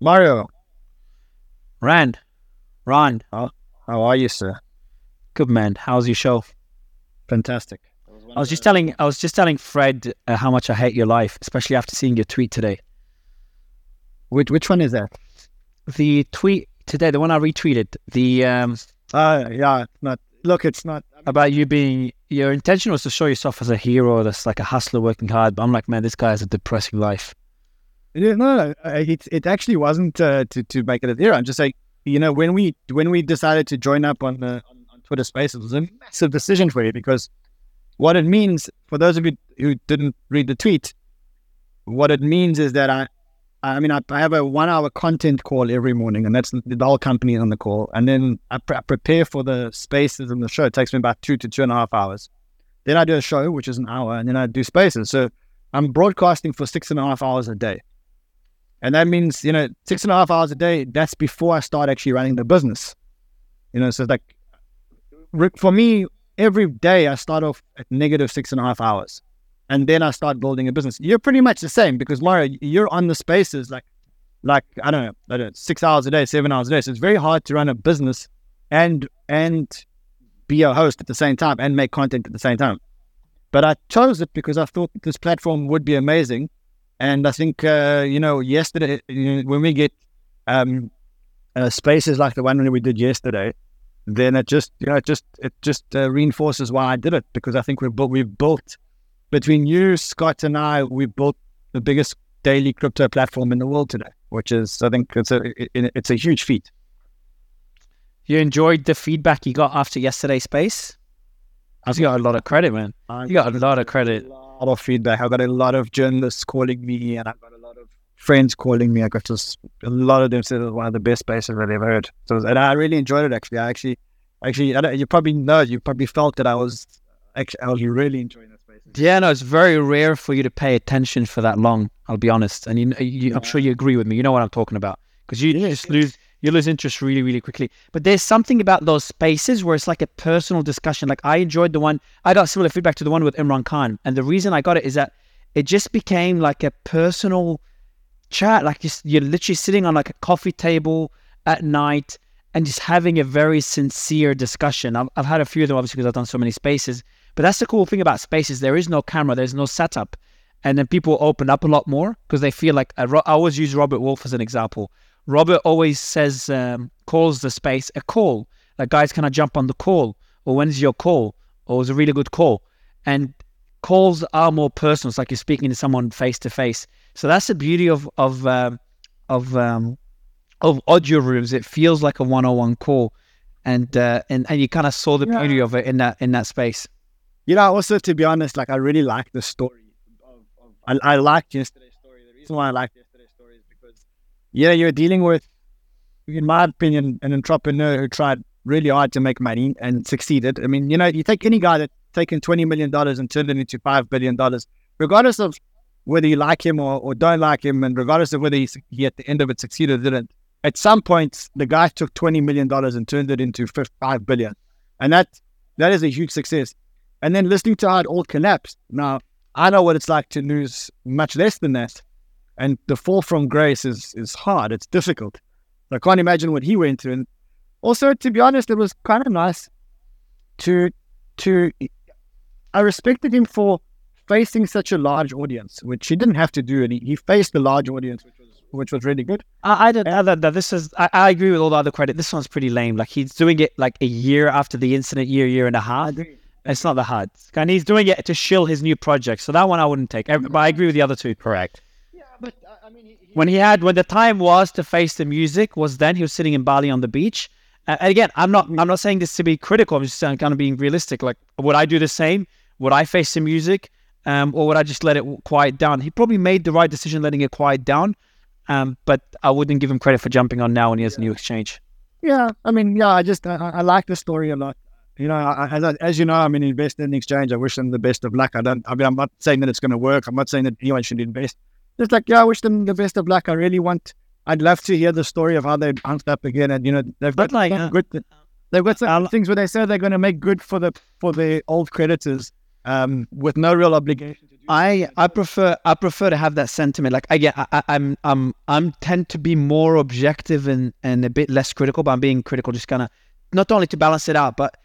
Mario, Rand, Ron, how are you, sir? good man. How's your show? Fantastic. I was just telling I was just telling Fred uh, how much I hate your life, especially after seeing your tweet today. Which which one is that? The tweet today, the one I retweeted, the um, Uh yeah, not look, it's not about you being your intention was to show yourself as a hero that's like a hustler working hard. But I'm like, man, this guy has a depressing life. No, no, uh, It it actually wasn't uh, to to make it a zero. I'm just saying, you know, when we when we decided to join up on the on, on Twitter Spaces, it was a massive decision for you because what it means for those of you who didn't read the tweet, what it means is that I, I mean, I, I have a one-hour content call every morning, and that's the, the whole company on the call, and then I, pre- I prepare for the spaces and the show. It takes me about two to two and a half hours. Then I do a show, which is an hour, and then I do spaces. So I'm broadcasting for six and a half hours a day. And that means, you know, six and a half hours a day, that's before I start actually running the business. You know, so like for me, every day I start off at negative six and a half hours. And then I start building a business. You're pretty much the same because Mario, you're on the spaces like like I don't know, I don't know, six hours a day, seven hours a day. So it's very hard to run a business and and be a host at the same time and make content at the same time. But I chose it because I thought this platform would be amazing. And I think, uh, you know, yesterday, you know, when we get um, uh, spaces like the one that we did yesterday, then it just, you know, it just, it just uh, reinforces why I did it because I think we've built, we've built between you, Scott, and I, we've built the biggest daily crypto platform in the world today, which is, I think, it's a, it, it's a huge feat. You enjoyed the feedback you got after yesterday's space. I think you got a lot of credit, man. You got a lot of credit. Lot of feedback. I got a lot of journalists calling me, and I've got a lot of friends calling me. I got just a lot of them said it was one of the best spaces that they've heard. So, and I really enjoyed it. Actually, I actually, actually, I you probably know, you probably felt that I was actually, I was really enjoying that space. Yeah, no, it's very rare for you to pay attention for that long. I'll be honest, and you, you I'm sure you agree with me. You know what I'm talking about because you Yes, just lose you lose interest really, really quickly. But there's something about those spaces where it's like a personal discussion. Like I enjoyed the one I got similar feedback to the one with Imran Khan, and the reason I got it is that it just became like a personal chat. Like you're literally sitting on like a coffee table at night and just having a very sincere discussion. I've, I've had a few of them obviously because I've done so many spaces. But that's the cool thing about spaces. There is no camera. There's no setup. And then people open up a lot more because they feel like uh, I I always use Robert Wolf as an example. Robert always says, um, calls the space a call. Like, guys, can I jump on the call? Or when's your call? Or it was a really good call. And calls are more personal. It's like you're speaking to someone face to face. So that's the beauty of of um, of um, of audio rooms. It feels like a one on one call, and uh, and and you kind of saw the Yeah. beauty of it in that in that space. You know, also to be honest, like I really like the story. Of, of, I, I liked yesterday's story. The reason why I liked yesterday's story is because, yeah, you're dealing with, in my opinion, an entrepreneur who tried really hard to make money and succeeded. I mean, you know, you take any guy that's taken twenty million dollars and turned it into five billion dollars, regardless of whether you like him or, or don't like him, and regardless of whether he, he at the end of it succeeded or didn't. At some point, the guy took twenty million dollars and turned it into fif- five billion, and that that is a huge success and then listening to how it all collapsed. Now, I know what it's like to lose much less than that. And the fall from grace is, is hard. It's difficult. I can't imagine what he went through. And also, to be honest, it was kind of nice to, to, I respected him for facing such a large audience, which he didn't have to do. And he, he faced a large audience, which was, which was really good. I, I don't know that, that this is. I, I agree with all the other credit. This one's pretty lame. Like he's doing it like a year after the incident, year, year and a half. It's not that hard, and he's doing it to shill his new project. So that one I wouldn't take. But I agree with the other two. Correct. Yeah, but uh, I mean, he, he- When he had, when the time was to face the music, was then he was sitting in Bali on the beach. Uh, and again, I'm not, I'm not saying this to be critical. I'm just kind of being realistic. Like, would I do the same? Would I face the music, um, or would I just let it quiet down? He probably made the right decision, letting it quiet down. Um, but I wouldn't give him credit for jumping on now when he has a new exchange. Yeah, I mean, yeah, I just I, I like the story a lot. You know, I, as, I- as you know, I'm an investor in the exchange. I wish them the best of luck. I don't. I mean, I'm not saying that it's going to work. I'm not saying that anyone should invest. Just like, yeah, I wish them the best of luck. I really want. I'd love to hear the story of how they bounced up again. And you know, they've got like, uh, good. They've got some I'll- things where they say they're going to make good for the for the old creditors. um, with no real obligation. I I prefer I prefer to have that sentiment. Like I yeah, I, I'm I'm I'm tend to be more objective and and a bit less critical, but I'm being critical just kind of not only to balance it out, but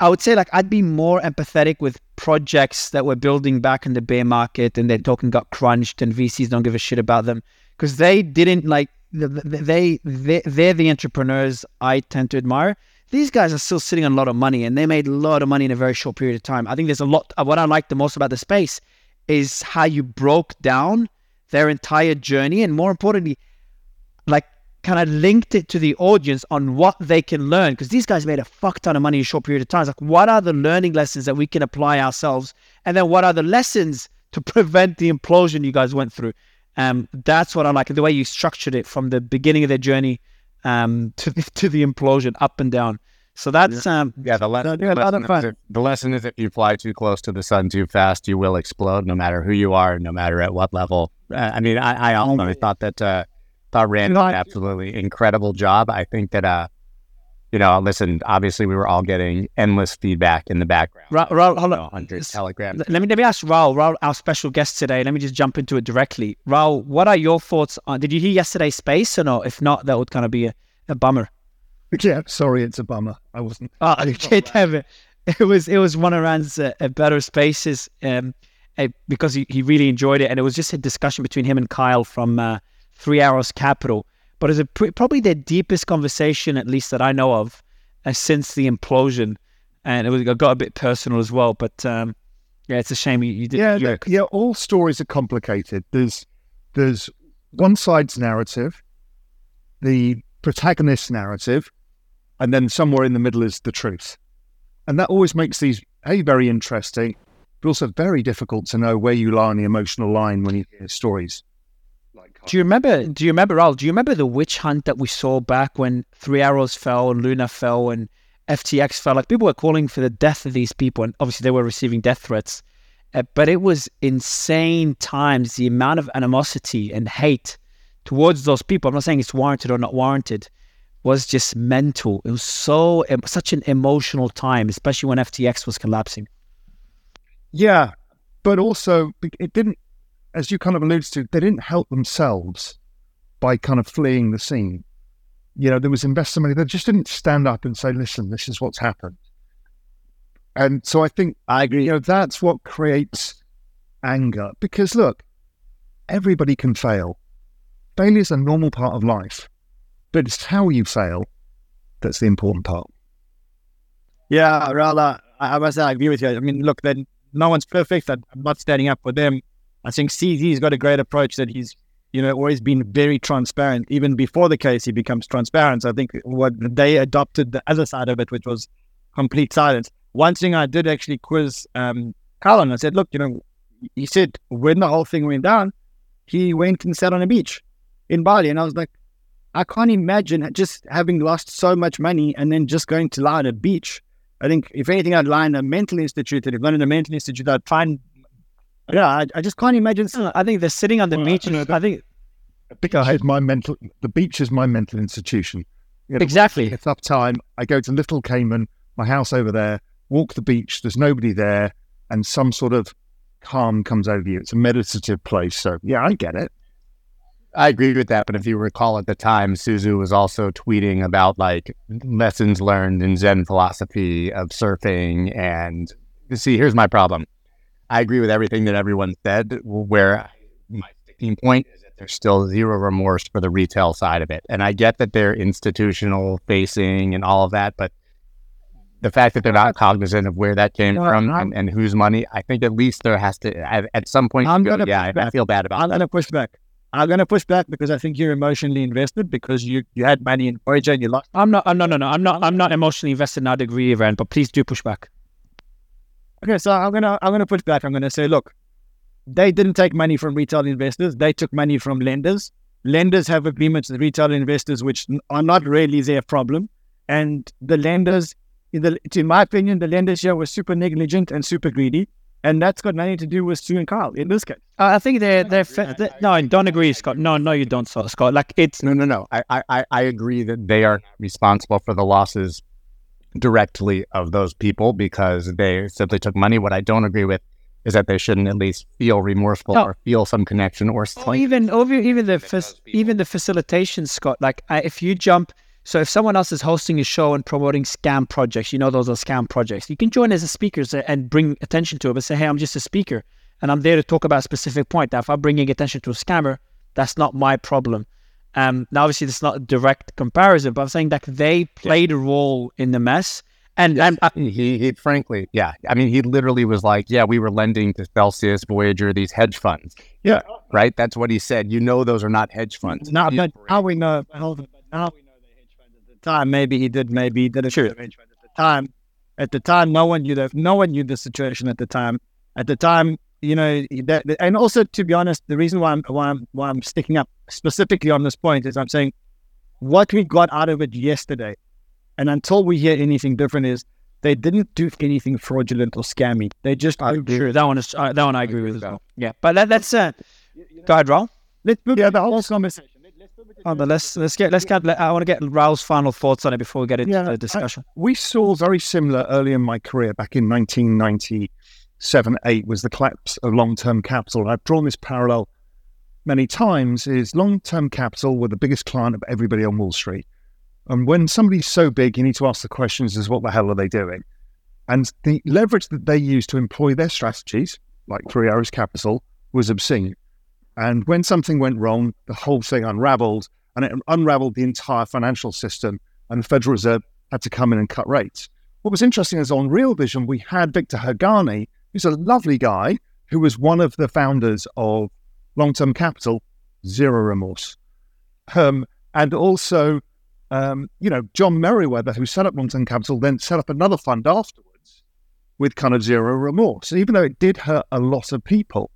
I would say like I'd be more empathetic with projects that were building back in the bear market and their token got crunched and VCs don't give a shit about them because they didn't like they, they they're the entrepreneurs I tend to admire. These guys are still sitting on a lot of money and they made a lot of money in a very short period of time. I think there's a lot. What I like the most about the space is how you broke down their entire journey and more importantly, like kind of linked it to the audience on what they can learn because these guys made a fuck ton of money in a short period of time. It's like, what are the learning lessons that we can apply ourselves? And then what are the lessons to prevent the implosion you guys went through? Um, that's what I like. The way you structured it from the beginning of their journey um, to, the, to the implosion, up and down. So that's yeah. um yeah the, le- the, lesson is if, the lesson is if you fly too close to the sun too fast, you will explode, no matter who you are, no matter at what level. Uh, I mean, I, I also thought that uh, thought Rand did an absolutely incredible job. I think that uh, you know, listen, obviously we were all getting endless feedback in the background. Ra- Ra- hold on. Hundred telegrams. Let me let me ask Raoul, Raoul, our special guest today. Let me just jump into it directly. Raoul, what are your thoughts on? Did you hear yesterday's space or no? If not, that would kind of be a, a bummer. Yeah, sorry, it's a bummer. I wasn't. Oh, okay, damn it. It was it was one of Rand's uh, better spaces, um, uh, because he, he really enjoyed it, and it was just a discussion between him and Kyle from uh, Three Arrows Capital. But it's a pre- probably the deepest conversation, at least that I know of, uh, since the implosion, and it, was, it got a bit personal as well. But um, yeah, it's a shame you, you did. Yeah, you, yeah. All stories are complicated. There's there's one side's narrative, the protagonist's narrative, and then somewhere in the middle is the truth. And that always makes these a very interesting, but also very difficult to know where you lie on the emotional line when you hear stories. Do you remember? Do you remember, Raoul? Do you remember the witch hunt that we saw back when Three Arrows fell and Luna fell and FTX fell? Like people were calling for the death of these people, and obviously they were receiving death threats. Uh, but it was insane times. The amount of animosity and hate towards those people. I'm not saying it's warranted or not warranted was just mental. It was so such an emotional time, especially when FTX was collapsing. Yeah, but also it didn't, as you kind of alluded to, they didn't help themselves by kind of fleeing the scene. You know, there was investor money. They just didn't stand up and say, "Listen, this is what's happened." And so I think I agree. You know, that's what creates anger because look, everybody can fail. Failure is a normal part of life but it's how you fail that's the important part. Yeah, Rala, I must say I agree with you. I mean, look, then no one's perfect. I'm not standing up for them. I think CZ's got a great approach that he's, you know, always been very transparent. Even before the case, he becomes transparent. So I think what they adopted the other side of it, which was complete silence. One thing I did actually quiz um, Colin. I said, look, you know, he said when the whole thing went down, he went and sat on a beach in Bali, and I was like, I can't imagine just having lost so much money and then just going to lie on a beach. I think if anything, I'd lie in a mental institute. And if not in a mental institute, I'd find. Yeah, I, I just can't imagine. I think they're sitting on the well, beach. I, I think the beach is my mental. The beach is my mental institution. You know, exactly. It's up time. I go to Little Cayman, my house over there. Walk the beach. There's nobody there, and some sort of calm comes over you. It's a meditative place. So yeah, I get it. I agree with that. But if you recall at the time, Su Zhu was also tweeting about like lessons learned in Zen philosophy of surfing. And see, here's my problem. I agree with everything that everyone said. Where my sticking point is that there's still zero remorse for the retail side of it. And I get that they're institutional facing and all of that, but the fact that they're not cognizant of where that came no, from and, and, whose money, I think at least there has to, at, at some point, I'm go, yeah, I, I, feel bad about I'm going to push back. I'm going to push back because I think you're emotionally invested because you, you had money in Origin and you lost. I'm not. I'm no, no, no. I'm not. I'm not emotionally invested. in Not agree, Rand. But please do push back. Okay, so I'm gonna I'm gonna push back. I'm gonna say, look, they didn't take money from retail investors. They took money from lenders. Lenders have agreements with retail investors, which are not really their problem. And the lenders, in, the, in my opinion, the lenders here were super negligent and super greedy and that's got nothing to do with Stu and Carl in this case. Uh, I think they're they're, fa- they're no, I don't agree, Scott. No, no, you don't, Scott. Like it's no, no, no. I I I agree that they are responsible for the losses directly of those people because they simply took money. What I don't agree with is that they shouldn't at least feel remorseful No. or feel some connection or Or slight- even, or even the with fac- those people. even the facilitation, Scott. Like I, if you jump, so if someone else is hosting a show and promoting scam projects, you know those are scam projects. You can join as a speaker and bring attention to it, but say, hey, I'm just a speaker and I'm there to talk about a specific point. Now, if I'm bringing attention to a scammer, that's not my problem. Um, now, obviously, this is not a direct comparison, but I'm saying that they played a role in the mess. And, and uh, he, he frankly, yeah. I mean, he literally was like, yeah, we were lending to Celsius, Voyager, these hedge funds. Yeah. Right? That's what he said. You know, those are not hedge funds. Now, These but were- how we know? Hold on, but now we know the hedge funds at the time. Maybe he did. Maybe he didn't. Sure. hedge funds at the time. At the time, no one knew the no one knew the situation at the time. At the time, you know that, and also to be honest, the reason why I'm why I'm why I'm sticking up specifically on this point is I'm saying what we got out of it yesterday, and until we hear anything different, is they didn't do anything fraudulent or scammy. They just sure, that one is uh, that one I agree with as well. Yeah, but that, that's uh, go ahead, Raoul. let's move Yeah, yeah, the the whole- whole conversation. Let- let's move it to Oh, but let's let's get let's get. I want to get Raoul's final thoughts on it before we get into Yeah, the I- discussion. we saw very similar early in my career back in 1997 8 was the collapse of long-term capital. And i've drawn this parallel many times is long-term capital were the biggest client of everybody on wall street. And when somebody's so big you need to ask the questions is what the hell are they doing? And the leverage that they used to employ their strategies like three arrows capital was obscene. And when something went wrong the whole thing unraveled and it unraveled the entire financial system and the federal reserve had to come in and cut rates. What was interesting is on Real Vision, we had Victor Haghani, who's a lovely guy, who was one of the founders of Long Term Capital, Zero Remorse. Um, and also, um, you know, John Meriwether, who set up Long Term Capital, then set up another fund afterwards with kind of zero remorse. Even though it did hurt a lot of people,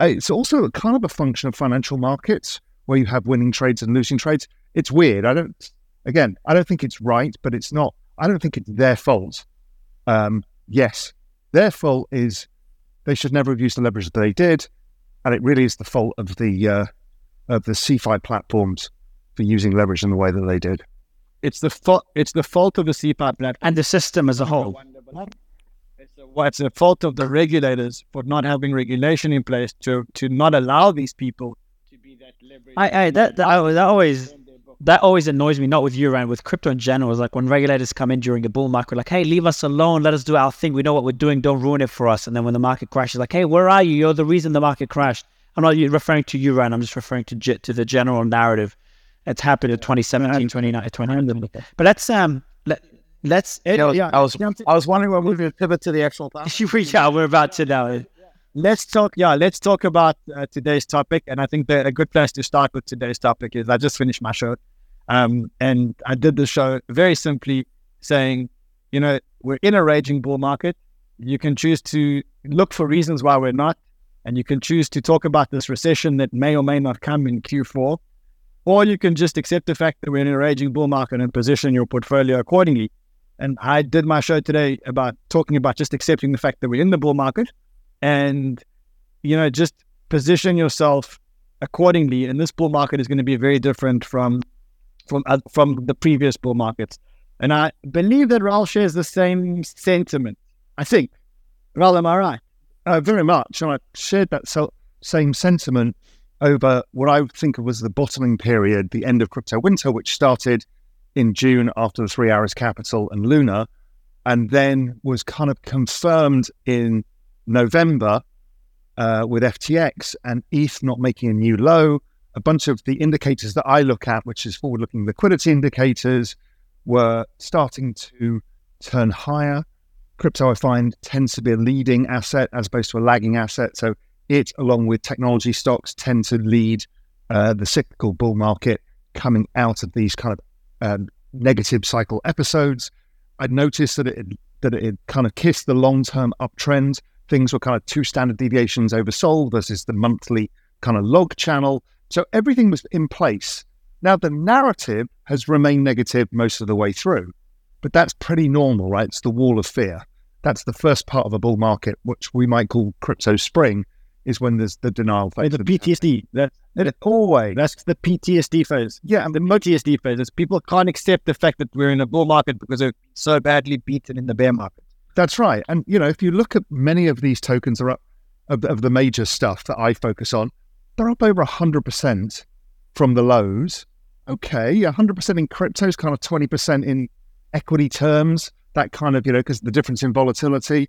it's also kind of a function of financial markets where you have winning trades and losing trades. It's weird. I don't again, I don't think it's right, but it's not. I don't think it's their fault. Um, yes, their fault is they should never have used the leverage that they did, and it really is the fault of the uh, of the CeFi platforms for using leverage in the way that they did. It's the fault. It's the fault of the CPAP platform. And the system as a whole. It's the, well, it's the fault of the regulators for not having regulation in place to to not allow these people to be that leverage. I, I that that, I, that always that always annoys me. Not with you, Ryan, with crypto in general. Is like when regulators come in during a bull market, like, hey, leave us alone, let us do our thing. We know what we're doing. Don't ruin it for us. And then when the market crashes, like, hey, where are you? You're the reason the market crashed. I'm not referring to you, Ryan. I'm just referring to to the general narrative. It's happened in 2017, 2019, 2019. But let's um let let's Ed, I was- yeah, I was- I was wondering when we would pivot to the actual topic. yeah, we're about to now. Let's talk. Yeah, let's talk about uh, today's topic. And I think that a good place to start with today's topic is I just finished my show, um, and I did the show very simply saying, you know, we're in a raging bull market. You can choose to look for reasons why we're not, and you can choose to talk about this recession that may or may not come in Q4, or you can just accept the fact that we're in a raging bull market and position your portfolio accordingly. And I did my show today about talking about just accepting the fact that we're in the bull market and you know just position yourself accordingly. And this bull market is going to be very different from from uh, from the previous bull markets. And i believe that Raoul shares the same sentiment i think. Raoul am i right? Uh, very much. And I shared that so, same sentiment over what I think of was the bottoming period, the end of crypto winter, which started in June after the Three Arrows Capital and Luna, and then was kind of confirmed in November uh, with FTX and ETH not making a new low. A bunch of the indicators that I look at, which is forward looking liquidity indicators, were starting to turn higher crypto I find tends to be a leading asset as opposed to a lagging asset. So it, along with technology stocks, tend to lead uh, the cyclical bull market coming out of these kind of um, negative cycle episodes. I'd noticed that it that it kind of kissed the long term uptrend. Things were kind of two standard deviations oversold versus the monthly kind of log channel. So everything was in place. Now the narrative has remained negative most of the way through but that's pretty normal, right? It's the wall of fear. That's the first part of a bull market, which we might call crypto spring. is when there's the denial phase. the PTSD. That, that always. that's the PTSD phase. Yeah, And the PTSD phase is people can't accept the fact that we're in a bull market because they're so badly beaten in the bear market. That's right. And you know, if you look at many of these tokens are up of, of the major stuff that I focus on, they're up over hundred percent from the lows. Okay, hundred percent in crypto is kind of twenty percent in equity terms. That kind of you know because the difference in volatility.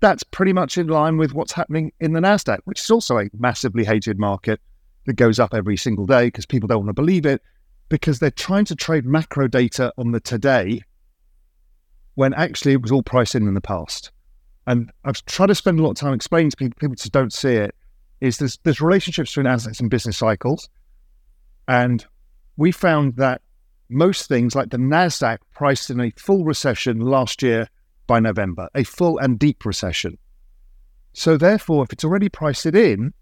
That's pretty much in line with what's happening in the Nasdaq, which is also a massively hated market that goes up every single day because people don't want to believe it because they're trying to trade macro data on the today when actually it was all priced in in the past. And I've tried to spend a lot of time explaining to people, people just don't see it, is there's, there's relationships between assets and business cycles. And we found that most things like the NASDAQ priced in a full recession last year by November, a full and deep recession. So therefore, if it's already priced it in,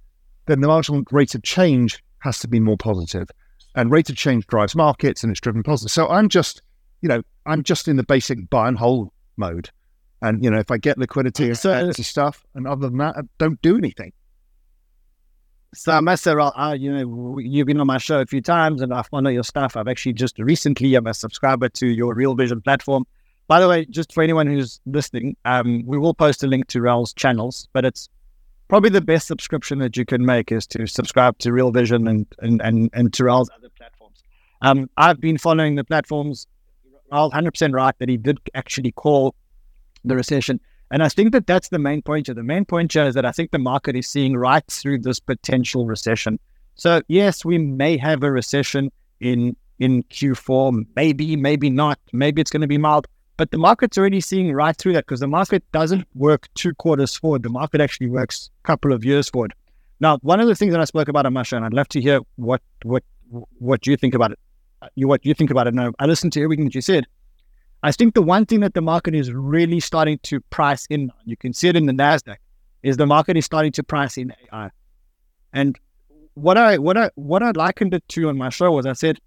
then the marginal rate of change has to be more positive. And rate of change drives markets and it's driven positive. So I'm just, you know, I'm just in the basic buy and hold mode. And, you know, if I get liquidity So- and stuff, and other than that, I don't do anything. So I must say, I, you know, you've been on my show a few times and I've follow your stuff. I've actually just recently, I'm a subscriber to your Real Vision platform. By the way, just for anyone who's listening, um, we will post a link to Raoul's channels, but it's probably the best subscription that you can make is to subscribe to Real Vision and, and, and, and to Raoul's other platforms. Um, I've been following the platforms. Raoul, 100% right that he did actually call the recession. And I think that that's the main point here. The main point here is that I think the market is seeing right through this potential recession. So yes, we may have a recession in in Q4, maybe, maybe not, maybe it's going to be mild. But the market's already seeing right through that because the market doesn't work two quarters forward. The market actually works a couple of years forward. Now, one of the things that I spoke about show, and I'd love to hear what what what you think about it. Uh, You what you think about it. Now, I listened to everything that you said. I think the one thing that the market is really starting to price in, you can see it in the Nasdaq, is the market is starting to price in AI. And what I what I what I likened it to on my show was I said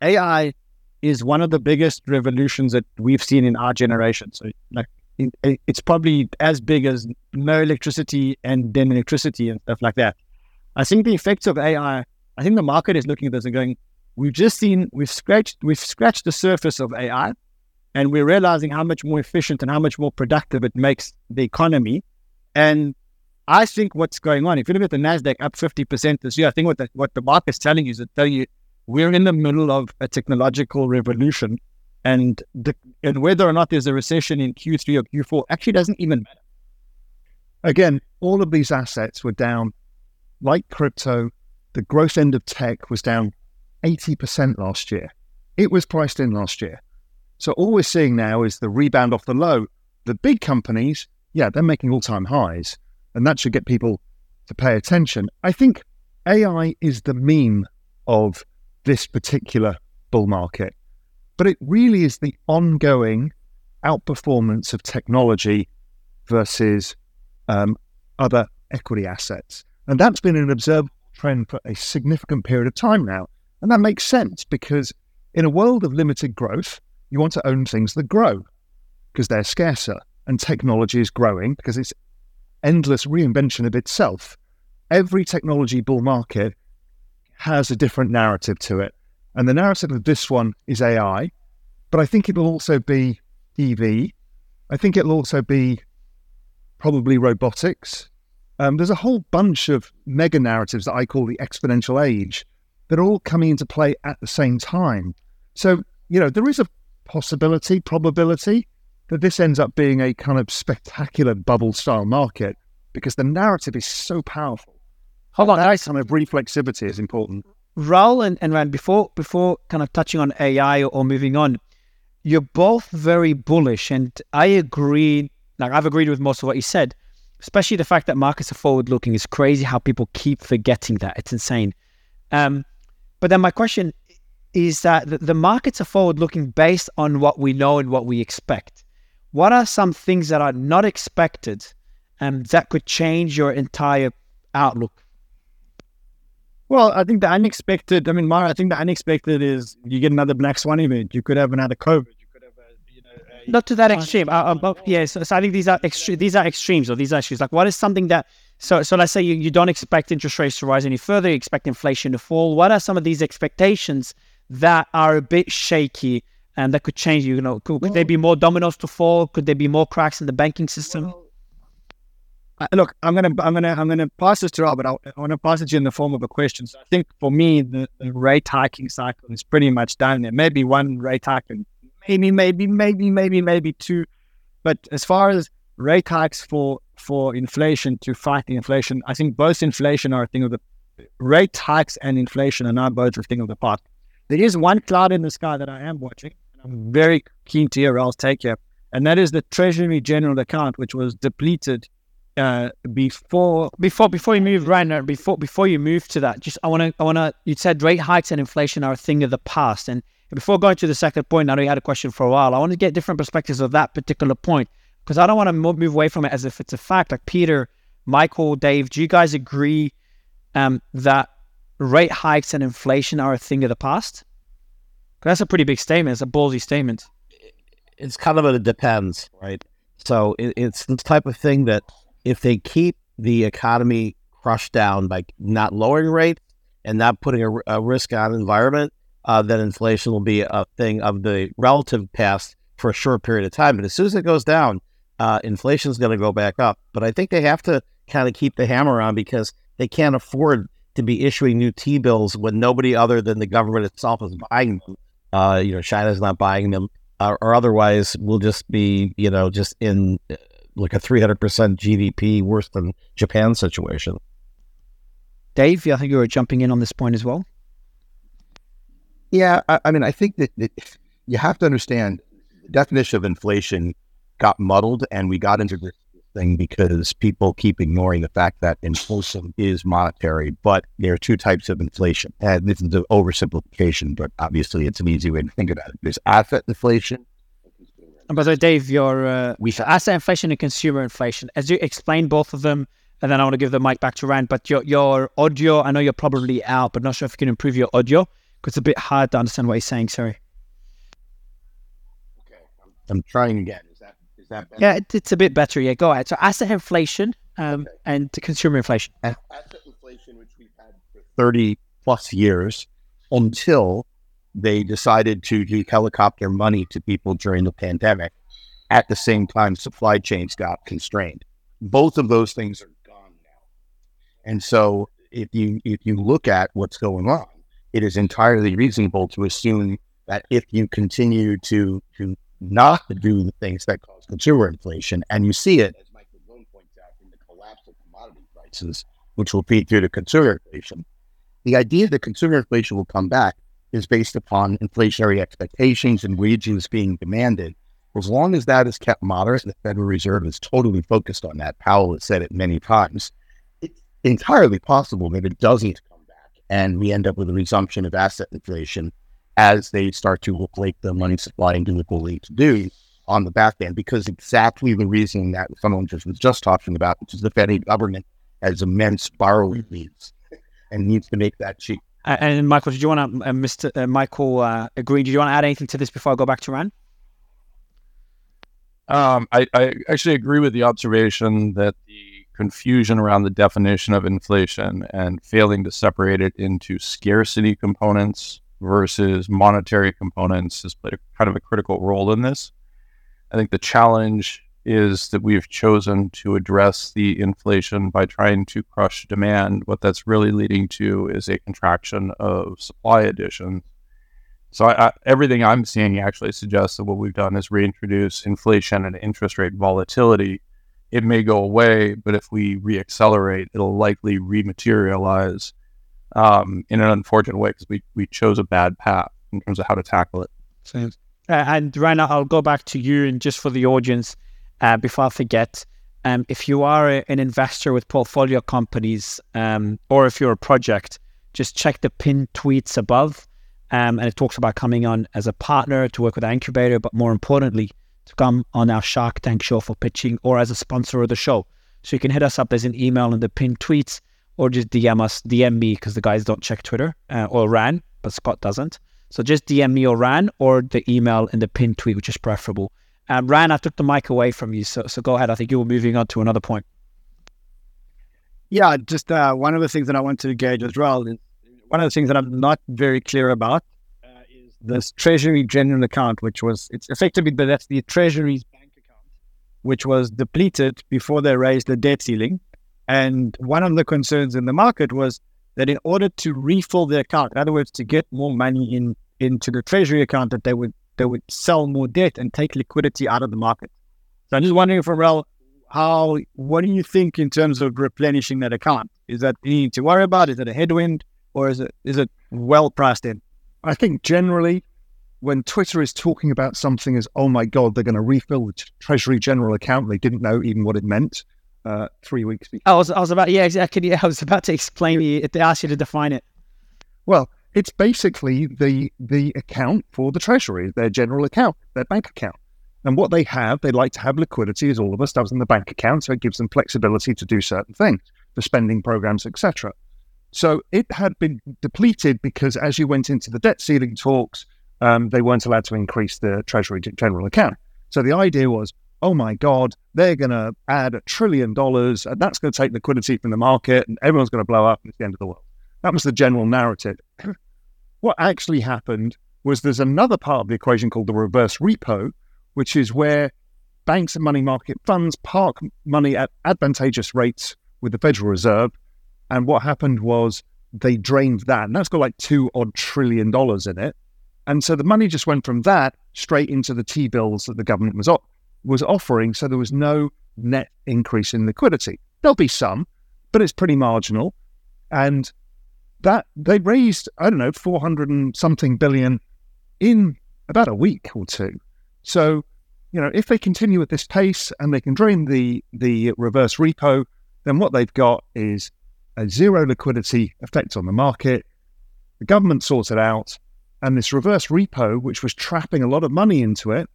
AI is one of the biggest revolutions that we've seen in our generation. So like it, it- it's probably as big as no electricity and then electricity and stuff like that. I think the effects of AI, I think the market is looking at this and going, we've just seen we've scratched we've scratched the surface of AI and we're realizing how much more efficient and how much more productive it makes the economy. And I think what's going on, if you look at the Nasdaq up fifty percent this year, I think what the what the market's telling you is that tell you we're in the middle of a technological revolution, and the, and whether or not there's a recession in Q3 or Q4 actually doesn't even matter. Again, all of these assets were down, like crypto. The growth end of tech was down 80% last year. It was priced in last year. So all we're seeing now is the rebound off the low. The big companies, yeah, they're making all time highs, and that should get people to pay attention. I think AI is the meme of this particular bull market, but it really is the ongoing outperformance of technology versus um, other equity assets. And that's been an observable trend for a significant period of time now. And that makes sense because in a world of limited growth, you want to own things that grow because they're scarcer and technology is growing because it's endless reinvention of itself. Every technology bull market has a different narrative to it. And the narrative of this one is AI, but I think it will also be EV. I think it'll also be probably robotics. Um, there's a whole bunch of mega narratives that I call the exponential age that are all coming into play at the same time. So, you know, there is a possibility, probability that this ends up being a kind of spectacular bubble style market because the narrative is so powerful. Hold on, That guys. kind of reflexivity is important. Raoul and, and Rand, before before kind of touching on AI or, or moving on, you're both very bullish, and I agree. Like I've agreed with most of what you said, especially the fact that markets are forward looking. It's crazy how people keep forgetting that. It's insane. Um, but then my question is that the, markets are forward looking based on what we know and what we expect. What are some things that are not expected um, that could change your entire outlook? Well, I think the unexpected. I mean, Mara, I think the unexpected is you get another black swan event. You could have another COVID. You could have, a, you know, a, not to that extreme. Uh, uh, yeah, so, so I think these are extre- these are extremes or these are issues. Like, what is something that So, so let's say you, you don't expect interest rates to rise any further, you expect inflation to fall. What are some of these expectations that are a bit shaky and that could change? You know, could, could there be more dominoes to fall? Could there be more cracks in the banking system? Uh, look, I'm gonna, I'm gonna, I'm gonna pass this to Rob, but I, I want to pass it to you in the form of a question. So I think for me, the, the rate hiking cycle is pretty much done. There maybe one rate hike, and maybe, maybe, maybe, maybe, maybe two. But as far as rate hikes for for inflation to fight the inflation. I think both inflation are a thing of the rate hikes and inflation are now both a thing of the past. There is one cloud in the sky that I am watching. I'm very keen to hear Raoul's take here, and that is the Treasury General account, which was depleted uh, before before before you move right before before you move to that. Just I want to I want to. You said rate hikes and inflation are a thing of the past, and before going to the second point, I know you had a question for a while. I want to get different perspectives of that particular point because I don't want to move away from it as if it's a fact. Like Peter, Michael, Dave, do you guys agree um, that rate hikes and inflation are a thing of the past? That's a pretty big statement. It's a ballsy statement. It's kind of a depends, right? So it, it's the type of thing that if they keep the economy crushed down by not lowering rates and not putting a, a risk on environment, uh, then inflation will be a thing of the relative past for a short period of time. But as soon as it goes down, uh, inflation is going to go back up. But I think they have to kind of keep the hammer on because they can't afford to be issuing new T bills when nobody other than the government itself is buying them. Uh, you know, China's not buying them, uh, or otherwise we'll just be, you know, just in uh, like a 300% GDP worse than Japan situation. Dave, I think you were jumping in on this point as well. Yeah, I, I mean, I think that, that you have to understand the definition of inflation got muddled and we got into this thing because people keep ignoring the fact that inflation is monetary, but there are two types of inflation. And this is an oversimplification, but obviously it's an easy way to think about it. There's asset inflation. And by the way, Dave, your uh, we asset inflation and consumer inflation. As you explain both of them, and then I want to give the mic back to Rand. But your your audio, I know you're probably out, but not sure if you can improve your audio because it's a bit hard to understand what he's saying. Sorry. Okay, I'm, I'm trying again that better? Yeah, it, it's a bit better. Yeah, go ahead. So asset inflation um, okay. and consumer inflation. And asset inflation, which we've had for 30 plus years until they decided to helicopter money to people during the pandemic. At the same time, supply chains got constrained. Both of those things are gone now. And so if you if you look at what's going on, it is entirely reasonable to assume that if you continue to to not to do the things that cause consumer inflation. And you see it, as Michael Bloom points out, in the collapse of commodity prices, which will feed through to consumer inflation. The idea that consumer inflation will come back is based upon inflationary expectations and wages being demanded. As long as that is kept moderate, the Federal Reserve is totally focused on that. Powell has said it many times. It's entirely possible that it doesn't come back and we end up with a resumption of asset inflation as they start to inflate the money supply and do what they need to do on the back end, because exactly the reason that someone just was just talking about, which is the federal government has immense borrowing needs and needs to make that cheap. Uh, and Michael, did you want to, uh, Mr. Uh, Michael, uh, agree? Did you want to add anything to this before I go back to Rand? Um, I, I actually agree with the observation that the confusion around the definition of inflation and failing to separate it into scarcity components versus monetary components has played a kind of a critical role in this. I think the challenge is that we've chosen to address the inflation by trying to crush demand. What that's really leading to is a contraction of supply additions. So I, I, everything I'm seeing actually suggests that what we've done is reintroduce inflation and interest rate volatility. It may go away, but if we reaccelerate, it'll likely rematerialize um, in an unfortunate way because we, we chose a bad path in terms of how to tackle it. Uh, and Rainer, I'll go back to you and just for the audience, uh, before I forget, um, if you are a, an investor with portfolio companies um, or if you're a project, just check the pinned tweets above. Um, and it talks about coming on as a partner to work with our incubator, but more importantly, to come on our Shark Tank show for pitching or as a sponsor of the show. So you can hit us up. There's an email in the pinned tweets or just DM us, DM me because the guys don't check Twitter uh, or Ran, but Scott doesn't. So just DM me or Ran or the email in the pinned tweet, which is preferable. Um, Ran, I took the mic away from you, so so go ahead. I think you were moving on to another point. Yeah, just uh, one of the things that I want to gauge as well is one of the things that I'm not very clear about uh, is this Treasury General account, which was it's effectively but that's the Treasury's bank account, which was depleted before they raised the debt ceiling. And one of the concerns in the market was that in order to refill the account, in other words, to get more money in into the Treasury account, that they would they would sell more debt and take liquidity out of the market. So I'm just wondering, Pharrell, how what do you think in terms of replenishing that account? Is that need to worry about? Is it a headwind? or is it is it well priced in? I think generally, when Twitter is talking about something as "Oh my God, they're going to refill the Treasury General account," they didn't know even what it meant uh, three weeks before. I was I was about yeah exactly. I was about to explain it. They asked you to define it. Well, it's basically the the account for the Treasury, their general account, their bank account. And what they have, they like to have liquidity, as all of us does in the bank account, so it gives them flexibility to do certain things for spending programs, etc. So it had been depleted because as you went into the debt ceiling talks, um, they weren't allowed to increase the Treasury general account. So the idea was, oh my God, they're going to add a trillion dollars and that's going to take liquidity from the market and everyone's going to blow up and it's the end of the world. That was the general narrative. what actually happened was there's another part of the equation called the reverse repo, which is where banks and money market funds park money at advantageous rates with the Federal Reserve and what happened was they drained that, and that's got like two odd trillion dollars in it. And so the money just went from that straight into the T bills that the government was was offering. So there was no net increase in liquidity. There'll be some, but it's pretty marginal. And that they raised, I don't know, 400 and something billion in about a week or two. So, you know, if they continue at this pace and they can drain the the reverse repo, then what they've got is a zero liquidity effect on the market. The government sorts it out. And this reverse repo, which was trapping a lot of money into it,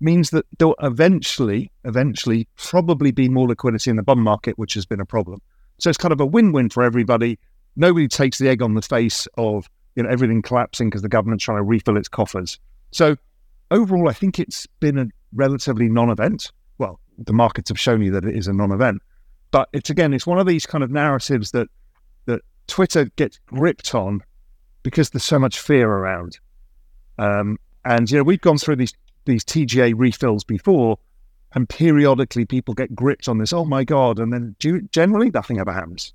means that there'll eventually, eventually, probably be more liquidity in the bond market, which has been a problem. So it's kind of a win-win for everybody. Nobody takes the egg on the face of you know everything collapsing because the government's trying to refill its coffers. So overall, I think it's been a relatively non-event. Well, the markets have shown you that it is a non-event. But it's again, it's one of these kind of narratives that that Twitter gets gripped on because there's so much fear around. Um, and you know, we've gone through these these TGA refills before, and periodically people get gripped on this. Oh my god! And then generally nothing ever happens.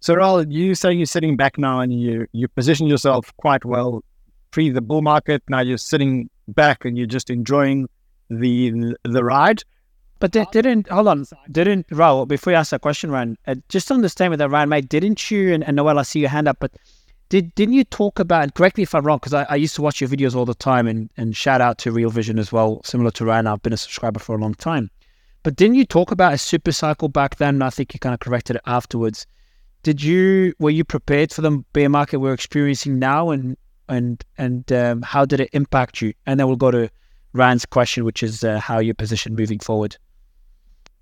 So, Raoul, you say you're sitting back now and you you position yourself quite well pre the bull market. Now you're sitting back and you're just enjoying the the ride. But they didn't hold on. Didn't Raoul? Before you ask that question, Ryan, uh, just understand with that, Ryan, mate. Didn't you and, and Noelle? I see your hand up, but did didn't you talk about? Correct me if I'm wrong, because I, I used to watch your videos all the time, and and shout out to Real Vision as well. Similar to Ryan, I've been a subscriber for a long time. But didn't you talk about a super cycle back then? I think you kind of corrected it afterwards. Did you were you prepared for the bear market we're experiencing now, and and and um, how did it impact you? And then we'll go to Ryan's question, which is uh, how you're positioned moving forward.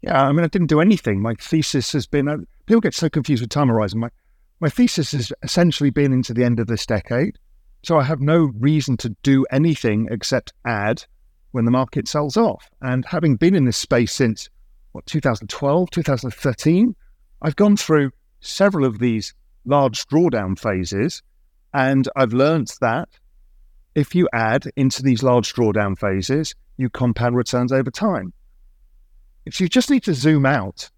Yeah, I mean, I didn't do anything. My thesis has been, uh, people get so confused with time horizon. My, my thesis has essentially been into the end of this decade. So I have no reason to do anything except add when the market sells off. And having been in this space since, what, 2012, 2013, I've gone through several of these large drawdown phases. And I've learned that if you add into these large drawdown phases, you compound returns over time if you just need to zoom out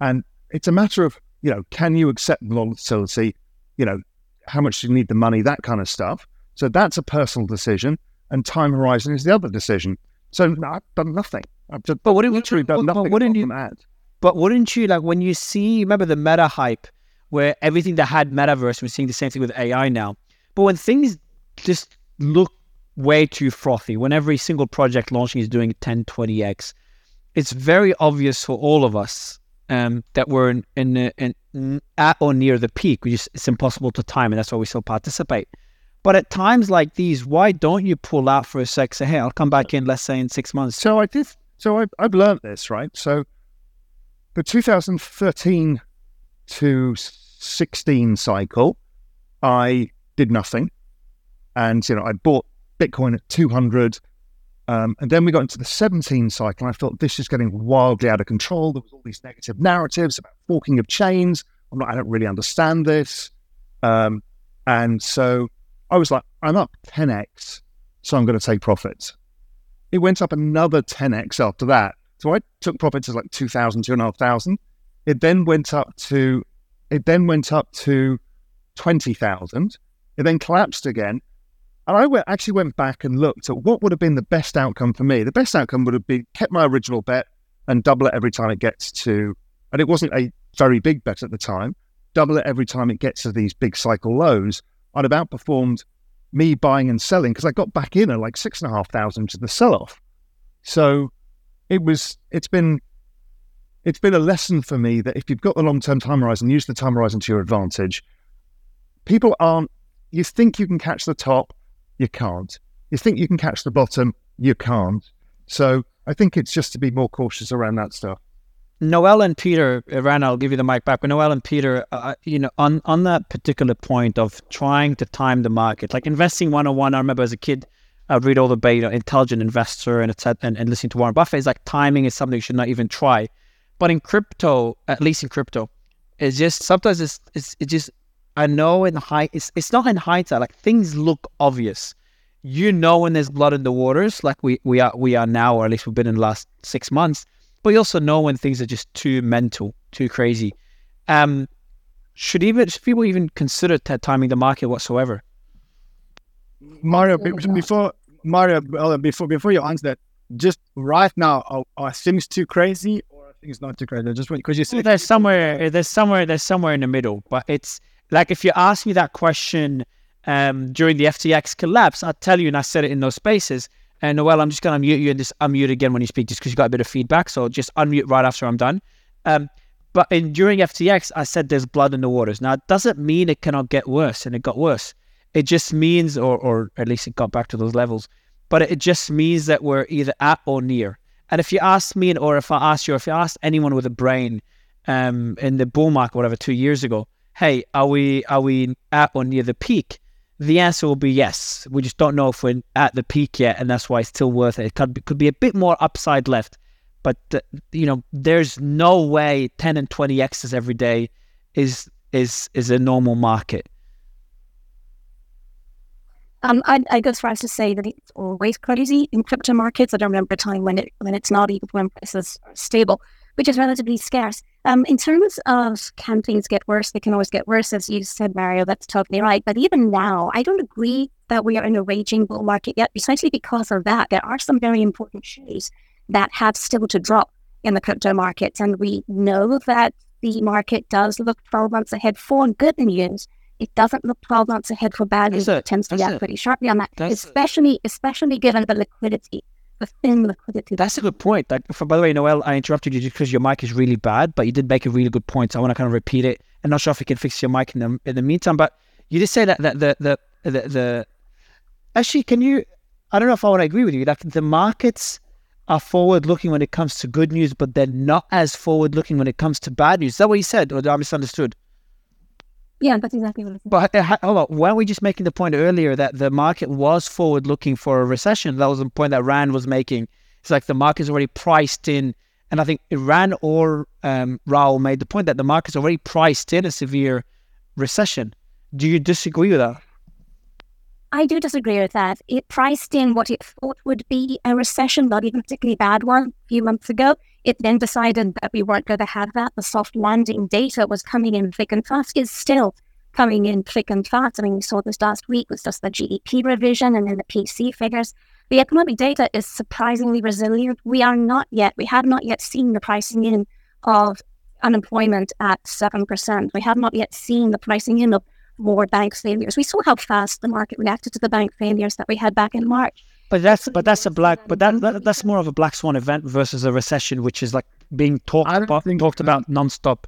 and it's a matter of, you know, can you accept volatility? You know, how much do you need the money, that kind of stuff. So that's a personal decision. And time horizon is the other decision. So no, I've done nothing. I've just but what literally done nothing. But wouldn't you, add. But wouldn't you like when you see remember the meta hype where everything that had metaverse, we're seeing the same thing with AI now. But when things just look way too frothy, when every single project launching is doing 10, 20x, it's very obvious for all of us um, that were in, in, in, at or near the peak. Just it's impossible to time, and that's why we still participate. But at times like these, why don't you pull out for a sec? Say, hey, I'll come back in, let's say, in six months. So I did. So I've, I've learned this, right? So the 2013 to 16 cycle, I did nothing, and you know I bought Bitcoin at 200 Um, and then we got into the 17 cycle. And I thought this is getting wildly out of control. There was all these negative narratives about forking of chains. I'm not, I don't really understand this. Um, and so I was like, I'm up 10x, so I'm going to take profits. It went up another 10x after that. So I took profits as like 2,000, 2,500. It then went up to, it then went up to 20,000. It then collapsed again. And I went, actually went back and looked at what would have been the best outcome for me. The best outcome would have been kept my original bet and double it every time it gets to, and it wasn't a very big bet at the time, double it every time it gets to these big cycle lows. I'd have outperformed me buying and selling because I got back in at like six and a half thousand to the sell off. So it was, it's been, it's been a lesson for me that if you've got the long term time horizon, use the time horizon to your advantage. People aren't, you think you can catch the top, you can't. You think you can catch the bottom, you can't. So I think it's just to be more cautious around that stuff. Noelle and Peter, uh, Ran, I'll give you the mic back. But Noelle and Peter, uh, uh, you know, on on that particular point of trying to time the market, like investing 101, I remember as a kid, I'd read all the you know, intelligent investor and, and and listening to Warren Buffett. It's like timing is something you should not even try. But in crypto, at least in crypto, it's just sometimes it's it's, it's just I know in high it's it's not in hindsight. Like things look obvious. You know when there's blood in the waters, like we we are we are now, or at least we've been in the last six months. But you also know when things are just too mental, too crazy. Um, should even should people even consider t- timing the market whatsoever? Mario, before Mario, before before you answer that, just right now, are, are things too crazy or are things not too crazy? Just because you said well, there's somewhere, there's somewhere, there's somewhere in the middle. But it's like if you ask me that question um, during the FTX collapse, I'll tell you, and I said it in those spaces. And Noelle, I'm just going to mute you and just unmute again when you speak, just because you got a bit of feedback. So just unmute right after I'm done. Um, but in during FTX, I said there's blood in the waters. Now, it doesn't mean it cannot get worse, and it got worse. It just means, or or at least it got back to those levels. But it just means that we're either at or near. And if you ask me, or if I ask you, or if you asked anyone with a brain, um, in the bull market, whatever, two years ago, hey, are we are we at or near the peak? The answer will be yes. We just don't know if we're at the peak yet, and that's why it's still worth it. It could be, could be a bit more upside left, but uh, you know, there's no way 10 and 20 x's every day is is is a normal market. Um, I, I go as far as to say that it's always crazy in crypto markets. I don't remember a time when it when it's not even when prices are stable which is relatively scarce. Um, in terms of can things get worse, they can always get worse, as you said, Mario. That's totally right. But even now, I don't agree that we are in a raging bull market yet, precisely because of that. There are some very important shoes that have still to drop in the crypto markets. And we know that the market does look 12 months ahead for good news. It doesn't look 12 months ahead for bad news. It tends to react pretty sharply on that, especially, especially given the liquidity thin liquidity. That's a good point. For, by the way, Noelle, I interrupted you just because your mic is really bad, but you did make a really good point. So I want to kind of repeat it. I'm not sure if you can fix your mic in the in the meantime, but you just say that, that the, the the the actually, can you? I don't know if I want to agree with you. Like the markets are forward looking when it comes to good news, but they're not as forward looking when it comes to bad news. Is that what you said, or I misunderstood? Yeah, that's exactly what. But uh, hold on, weren't we just making the point earlier that the market was forward looking for a recession? That was the point that Ran was making. It's like the market's already priced in, and I think Iran or um, Raoul made the point that the market's already priced in a severe recession. Do you disagree with that? I do disagree with that. It priced in what it thought would be a recession, not even a particularly bad one, a few months ago. It then decided that we weren't going to have that. The soft landing data was coming in thick and fast, is still coming in thick and fast. I mean, we saw this last week with just the GDP revision and then the PC figures. The economic data is surprisingly resilient. We are not yet, we have not yet seen the pricing in of unemployment at 7%. We have not yet seen the pricing in of more bank failures. We saw how fast the market reacted to the bank failures that we had back in March. But that's but that's a black but that, that that's more of a black swan event versus a recession, which is like being talked about, talked about nonstop.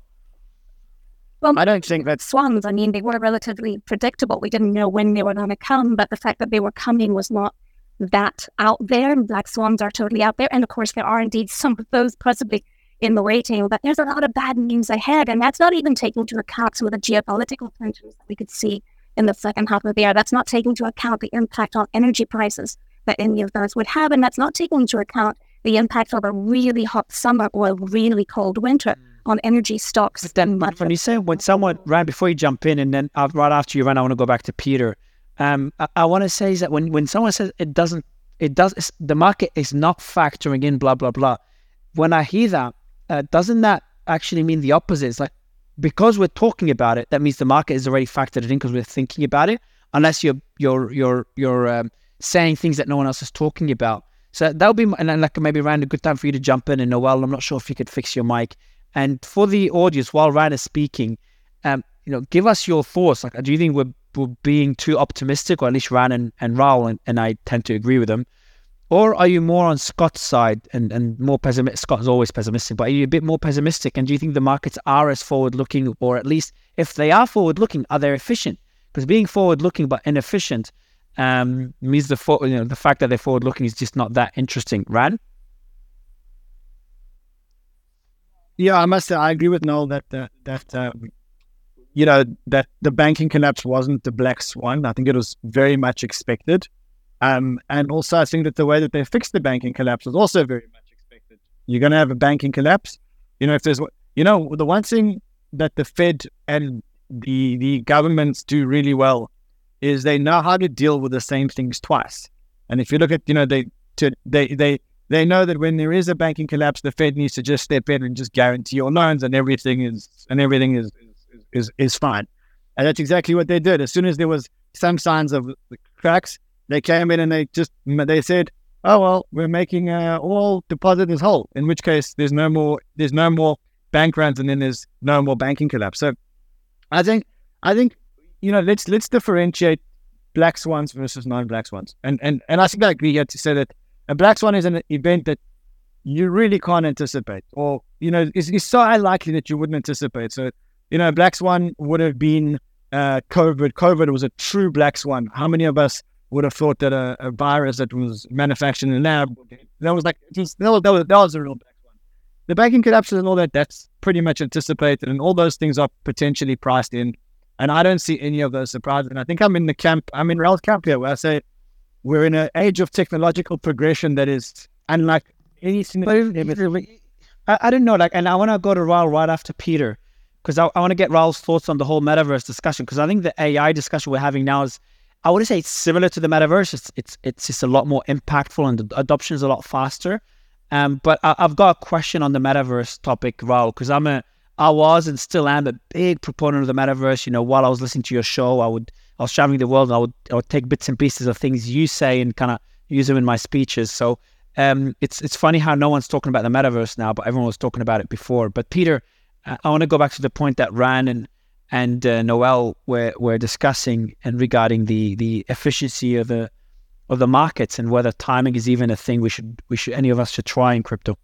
Well, I don't think that swans. I mean, they were relatively predictable. We didn't know when they were going to come, but the fact that they were coming was not that out there. Black swans are totally out there, and of course, there are indeed some of those possibly in the waiting, but there's a lot of bad news ahead. And that's not even taking into account some of the geopolitical tensions that we could see in the second half of the year. That's not taking into account the impact on energy prices that any of those would have. And that's not taking into account the impact of a really hot summer or a really cold winter on energy stocks. But then when you say when someone ran before you jump in, and then uh, right after you run, I want to go back to Peter. Um, I, I want to say is that when when someone says it doesn't, it does the market is not factoring in blah blah blah. When I hear that, uh, doesn't that actually mean the opposite? It's like because we're talking about it, that means the market is already factored in because we're thinking about it. Unless you're you're you're you're um, saying things that no one else is talking about. So that would be, and then like maybe Ran, a good time for you to jump in. And Noelle, I'm not sure if you could fix your mic. And for the audience, while Ran is speaking, um, you know, give us your thoughts. Like, do you think we're, we're being too optimistic, or at least Ran and, and Raoul, and, and I tend to agree with them, or are you more on Scott's side and, and more pessimistic? Scott's always pessimistic, but are you a bit more pessimistic? And do you think the markets are as forward looking, or at least if they are forward looking, are they efficient? Because being forward looking but inefficient um, means the for, you know the fact that they're forward looking is just not that interesting. Ran? Yeah, I must say I agree with Noelle that uh, that um, you know that the banking collapse wasn't the black swan. I think it was very much expected, um, and also I think that the way that they fixed the banking collapse was also very much expected. You're going to have a banking collapse. You know, if there's you know the one thing that the Fed and the the governments do really well is they know how to deal with the same things twice. And if you look at you know they to, they they they know that when there is a banking collapse, the Fed needs to just step in and just guarantee your loans, and everything is and everything is is is, is fine. And that's exactly what they did. As soon as there was some signs of cracks, they came in and they just they said, "Oh well, we're making uh, all depositors whole." In which case, there's no more there's no more bank runs, and then there's no more banking collapse. So, I think I think you know let's let's differentiate black swans versus non-black swans, and and and I think I agree here to say that a black swan is an event that you really can't anticipate, or you know, it's, it's so unlikely that you wouldn't anticipate. So, you know, black swan would have been uh, COVID. COVID was a true black swan. How many of us would have thought that a, a virus that was manufactured in a lab that was like was, that, was, that, was, that was a real black one. The banking collapses and all that that's pretty much anticipated, and all those things are potentially priced in. And I don't see any of those surprises. And I think I'm in the camp. I'm in Ralph's camp here, where I say we're in an age of technological progression that is unlike anything. I, I don't know, like, and I want to go to Raoul right after Peter because I, I want to get Raoul's thoughts on the whole metaverse discussion because I think the AI discussion we're having now is, I would say it's similar to the metaverse. It's it's it's just a lot more impactful and the adoption is a lot faster. Um, but I, I've got a question on the metaverse topic, Raoul, because I'm a I was and still am a big proponent of the metaverse. You know, while I was listening to your show, I would I was traveling the world and I would I would take bits and pieces of things you say and kind of use them in my speeches. So um, it's it's funny how no one's talking about the metaverse now, but everyone was talking about it before. But Peter, I, I want to go back to the point that Ran and and uh, Noelle were were discussing and regarding the the efficiency of the of the markets and whether timing is even a thing we should we should any of us should try in crypto.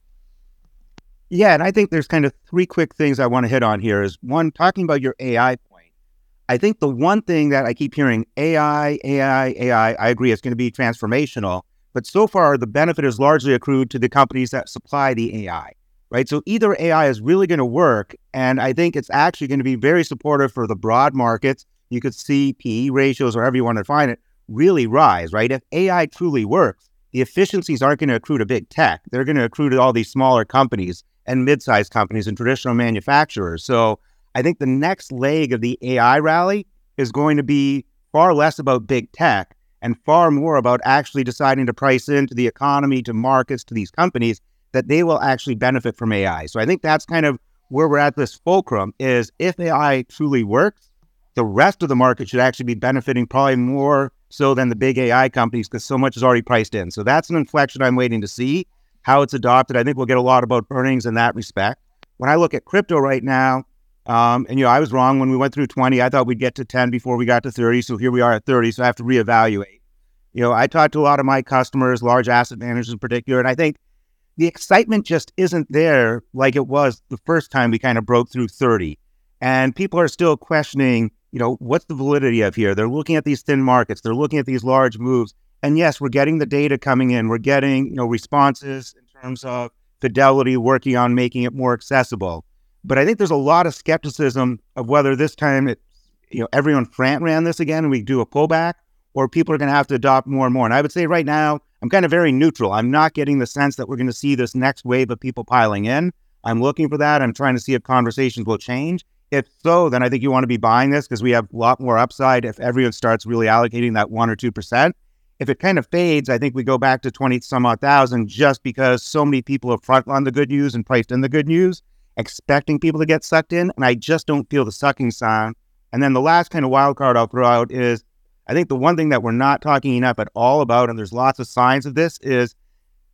Yeah, and I think there's kind of three quick things I want to hit on here. Is one talking about your AI point. I think the one thing that I keep hearing AI, AI, AI. I agree it's going to be transformational, but so far the benefit is largely accrued to the companies that supply the AI. Right. So either AI is really going to work, and I think it's actually going to be very supportive for the broad markets. You could see PE ratios, or however you want to define it, really rise. Right. If AI truly works, the efficiencies aren't going to accrue to big tech. They're going to accrue to all these smaller companies and mid-sized companies and traditional manufacturers. So I think the next leg of the AI rally is going to be far less about big tech and far more about actually deciding to price into the economy, to markets, to these companies that they will actually benefit from AI. So I think that's kind of where we're at this fulcrum is if AI truly works, the rest of the market should actually be benefiting probably more so than the big AI companies because so much is already priced in. So that's an inflection I'm waiting to see how it's adopted. I think we'll get a lot about earnings in that respect. When I look at crypto right now, um, and you know, I was wrong when we went through 20. I thought we'd get to 10 before we got to 30. So here we are at 30. So I have to reevaluate. You know, I talked to a lot of my customers, large asset managers in particular, and I think the excitement just isn't there like it was the first time we kind of broke through 30. And people are still questioning, you know, what's the validity of here? They're looking at these thin markets, they're looking at these large moves. And yes, we're getting the data coming in. We're getting, you know, responses in terms of fidelity, working on making it more accessible. But I think there's a lot of skepticism of whether this time it, you know, everyone front ran this again and we do a pullback, or people are going to have to adopt more and more. And I would say right now, I'm kind of very neutral. I'm not getting the sense that we're going to see this next wave of people piling in. I'm looking for that. I'm trying to see if conversations will change. If so, then I think you want to be buying this because we have a lot more upside if everyone starts really allocating that one or two percent. If it kind of fades, I think we go back to 20 some odd thousand just because so many people have front run the good news and priced in the good news, expecting people to get sucked in. And I just don't feel the sucking sound. And then the last kind of wild card I'll throw out is I think the one thing that we're not talking enough at all about, and there's lots of signs of this, is,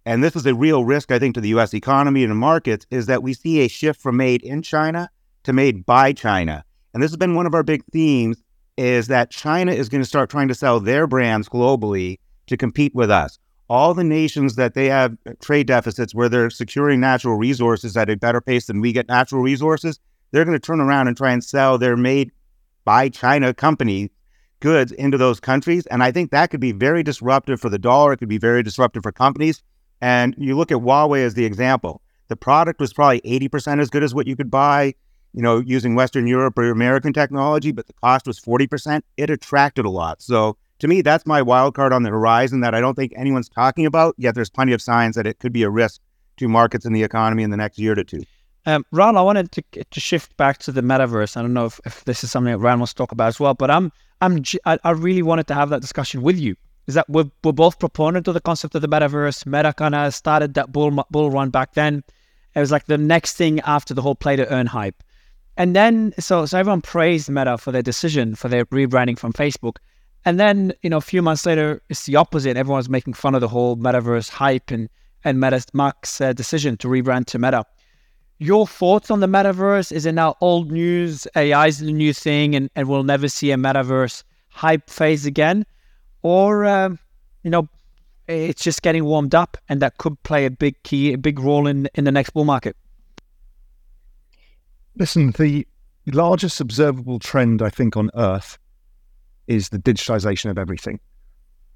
and this is a real risk, I think, to the US economy and the markets, is that we see a shift from made in China to made by China. And this has been one of our big themes is that China is going to start trying to sell their brands globally to compete with us. All the nations that they have uh, trade deficits where they're securing natural resources at a better pace than we get natural resources, they're going to turn around and try and sell their made by China company goods into those countries. And I think that could be very disruptive for the dollar. It could be very disruptive for companies. And you look at Huawei as the example. The product was probably 80% as good as what you could buy you know, using Western Europe or American technology, but the cost was 40%, it attracted a lot. So to me, that's my wild card on the horizon that I don't think anyone's talking about, yet there's plenty of signs that it could be a risk to markets and the economy in the next year to two. Um, Ron, I wanted to, to shift back to the metaverse. I don't know if, if this is something that Ron wants to talk about as well, but I'm I'm really wanted to have that discussion with you. Is that we're, we're both proponent of the concept of the metaverse. Meta kind of started that bull bull run back then. It was like the next thing after the whole play to earn hype. And then, so, so everyone praised Meta for their decision for their rebranding from Facebook. And then, you know, a few months later, it's the opposite. Everyone's making fun of the whole metaverse hype and, and Meta's Mark's uh, decision to rebrand to Meta. Your thoughts on the metaverse? Is it now old news? AI is the new thing and, and we'll never see a metaverse hype phase again? Or, um, you know, it's just getting warmed up and that could play a big key, a big role in, in the next bull market? Listen, the largest observable trend, I think, on Earth is the digitization of everything.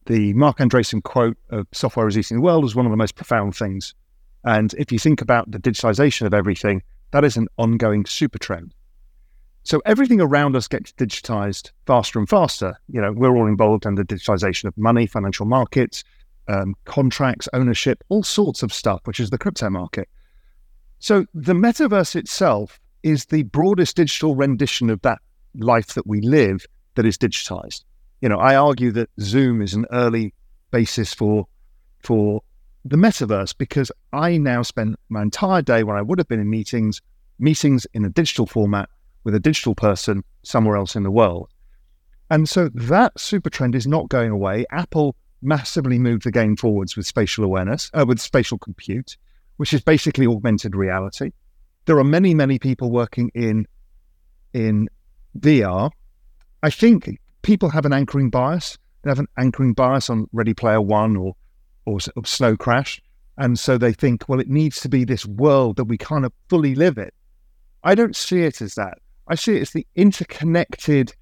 The Marc Andreessen quote of software is eating the world is one of the most profound things. And if you think about the digitization of everything, that is an ongoing super trend. So everything around us gets digitized faster and faster. You know, we're all involved in the digitization of money, financial markets, um, contracts, ownership, all sorts of stuff, which is the crypto market. So the metaverse itself is the broadest digital rendition of that life that we live that is digitized. You know, I argue that Zoom is an early basis for for the metaverse because I now spend my entire day when I would have been in meetings, meetings in a digital format with a digital person somewhere else in the world. And so that super trend is not going away. Apple massively moved the game forwards with spatial awareness, uh, with spatial compute, which is basically augmented reality there are many, many people working in in VR. I think people have an anchoring bias. They have an anchoring bias on Ready Player One or or, or Snow Crash, and so they think, well, it needs to be this world that we kind of fully live in. I don't see it as that. I see it as the interconnected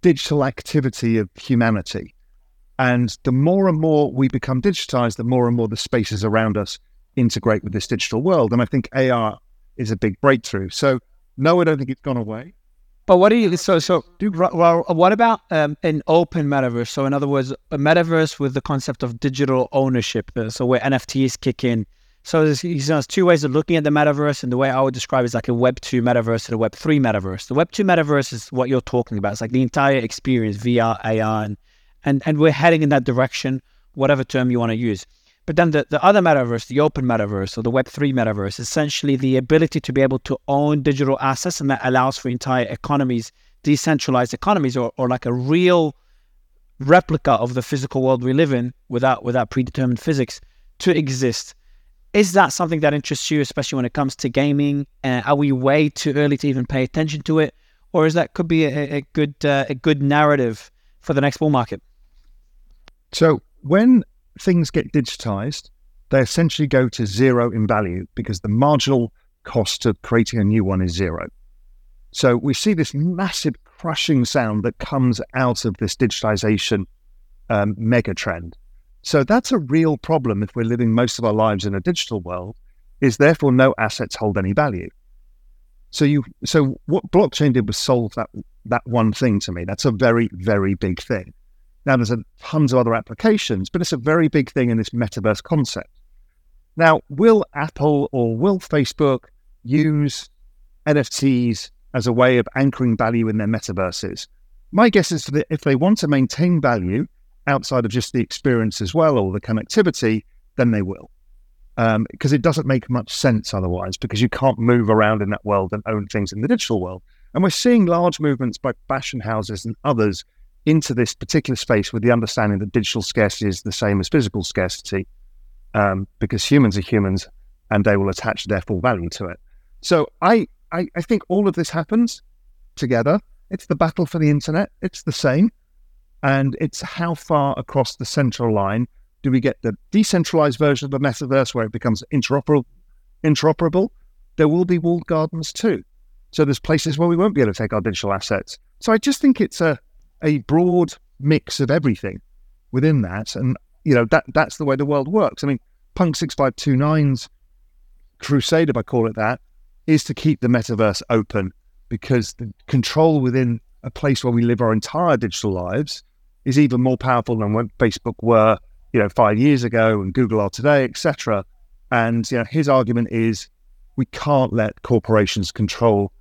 digital activity of humanity. And the more and more we become digitized, the more and more the spaces around us integrate with this digital world. And I think AR is a big breakthrough. So no, I don't think it's gone away. But what do you so so well what about um, an open metaverse? So in other words, a metaverse with the concept of digital ownership. Uh, so where NFTs kick in. So there's, there's two ways of looking at the metaverse, and the way I would describe it is like a Web two metaverse and a Web three metaverse. The Web two metaverse is what you're talking about. It's like the entire experience, VR, AR, and and, and we're heading in that direction, whatever term you want to use. But then the, the other metaverse, the open metaverse or the Web3 metaverse, essentially the ability to be able to own digital assets and that allows for entire economies, decentralized economies, or, or like a real replica of the physical world we live in without without predetermined physics to exist. Is that something that interests you, especially when it comes to gaming? Uh, are we way too early to even pay attention to it, or is that could be a, a good uh, a good narrative for the next bull market? So when things get digitized, they essentially go to zero in value because the marginal cost of creating a new one is zero. So we see this massive crushing sound that comes out of this digitization um, mega trend. So that's a real problem if we're living most of our lives in a digital world, is therefore no assets hold any value. So you so what blockchain did was solve that that one thing to me. That's a very, very big thing. Now, there's a, tons of other applications, but it's a very big thing in this metaverse concept. Now, will Apple or will Facebook use NFTs as a way of anchoring value in their metaverses? My guess is that if they want to maintain value outside of just the experience as well or the connectivity, then they will. Um, because it doesn't make much sense otherwise, because you can't move around in that world and own things in the digital world. And we're seeing large movements by fashion houses and others into this particular space with the understanding that digital scarcity is the same as physical scarcity, um, because humans are humans and they will attach their full value to it. So I, I, I think all of this happens together. It's the battle for the internet. It's the same. And it's how far across the central line do we get the decentralized version of the metaverse where it becomes interoperable? Interoperable. There will be walled gardens too. So there's places where we won't be able to take our digital assets. So I just think it's a a broad mix of everything within that, and you know that that's the way the world works. I mean, Punk six five two nine's crusade, if I call it that, is to keep the metaverse open because the control within a place where we live our entire digital lives is even more powerful than when Facebook were, you know, five years ago and Google are today, etc. And you know, his argument is we can't let corporations control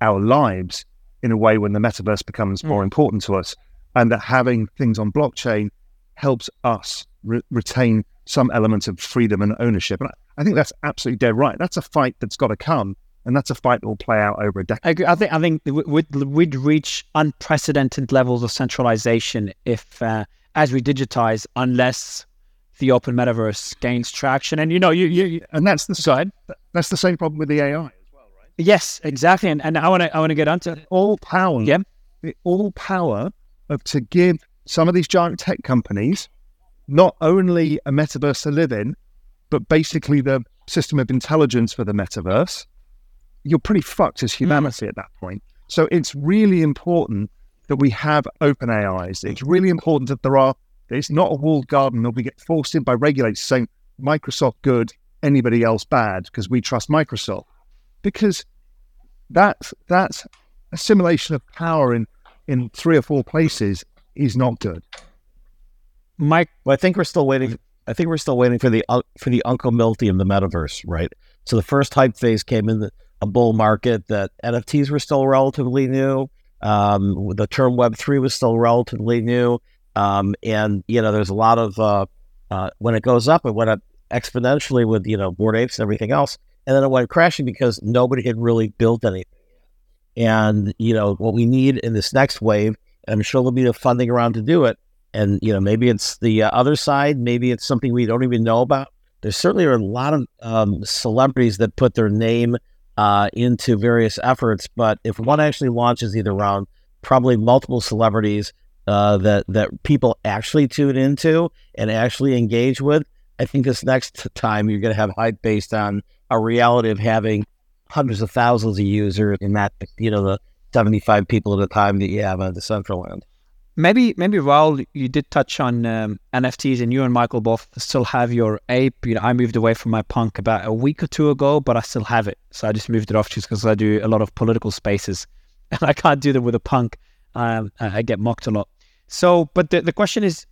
our lives in a way when the metaverse becomes more important to us, and that having things on blockchain helps us re- retain some element of freedom and ownership. And I, I think that's absolutely dead right. That's a fight that's got to come, and that's a fight that will play out over a decade. I agree. I think I think we'd, we'd reach unprecedented levels of centralization if, uh, as we digitize, unless the open metaverse gains traction. And you know, you, you and that's the side. That's the same problem with the AI. Yes, exactly. And, and I want to I want to get onto all power. Yeah, the all power of to give some of these giant tech companies not only a metaverse to live in, but basically the system of intelligence for the metaverse. You're pretty fucked as humanity mm. at that point. So it's really important that we have open AIs. It's really important that there are. It's not a walled garden that we get forced in by regulators saying Microsoft good, anybody else bad because we trust Microsoft because that that assimilation of power in in three or four places is not good. Mike, well, I think we're still waiting. I think we're still waiting for the uh, for the Uncle Milty of the metaverse, right? So the first hype phase came in the, a bull market that NFTs were still relatively new. Um, the term Web three was still relatively new, um, and you know there's a lot of uh, uh, when it goes up, it went up exponentially with you know Bored Apes and everything else and then it went crashing because nobody had really built anything. And you know what we need in this next wave, I'm sure there'll be the funding around to do it. And you know maybe it's the uh, Otherside, maybe it's something we don't even know about. There certainly are a lot of um, celebrities that put their name uh, into various efforts, but if one actually launches either round, probably multiple celebrities uh, that that people actually tune into and actually engage with, I think this next time you're going to have hype based on a reality of having hundreds of thousands of users and not, you know, the 75 people at a time that you have on Decentraland. Maybe, maybe Raoul, you did touch on um, NFTs, and you and Michael both still have your ape. You know, I moved away from my punk about a week or two ago, but I still have it. So I just moved it off just because I do a lot of political spaces, and I can't do them with a punk. Um, I get mocked a lot. So, but the, the question is,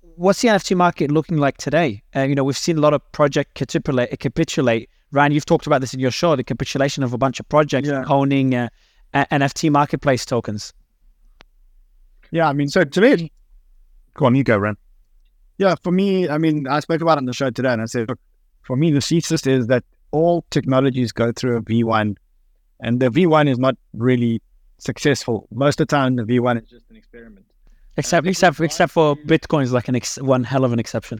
what's the NFT market looking like today? Uh, you know, we've seen a lot of project capitulate, capitulate Ran, you've talked about this in your show, the capitulation of a bunch of projects yeah. owning uh, NFT marketplace tokens. Yeah, I mean, so to me, go on, you go, Ran. Yeah, for me, I mean, I spoke about it on the show today, and I said, look, for me, the thesis is that all technologies go through a V1, and the V1 is not really successful. Most of the time, the V1 is just an experiment. Except, except, except for Bitcoin is like an ex- one hell of an exception.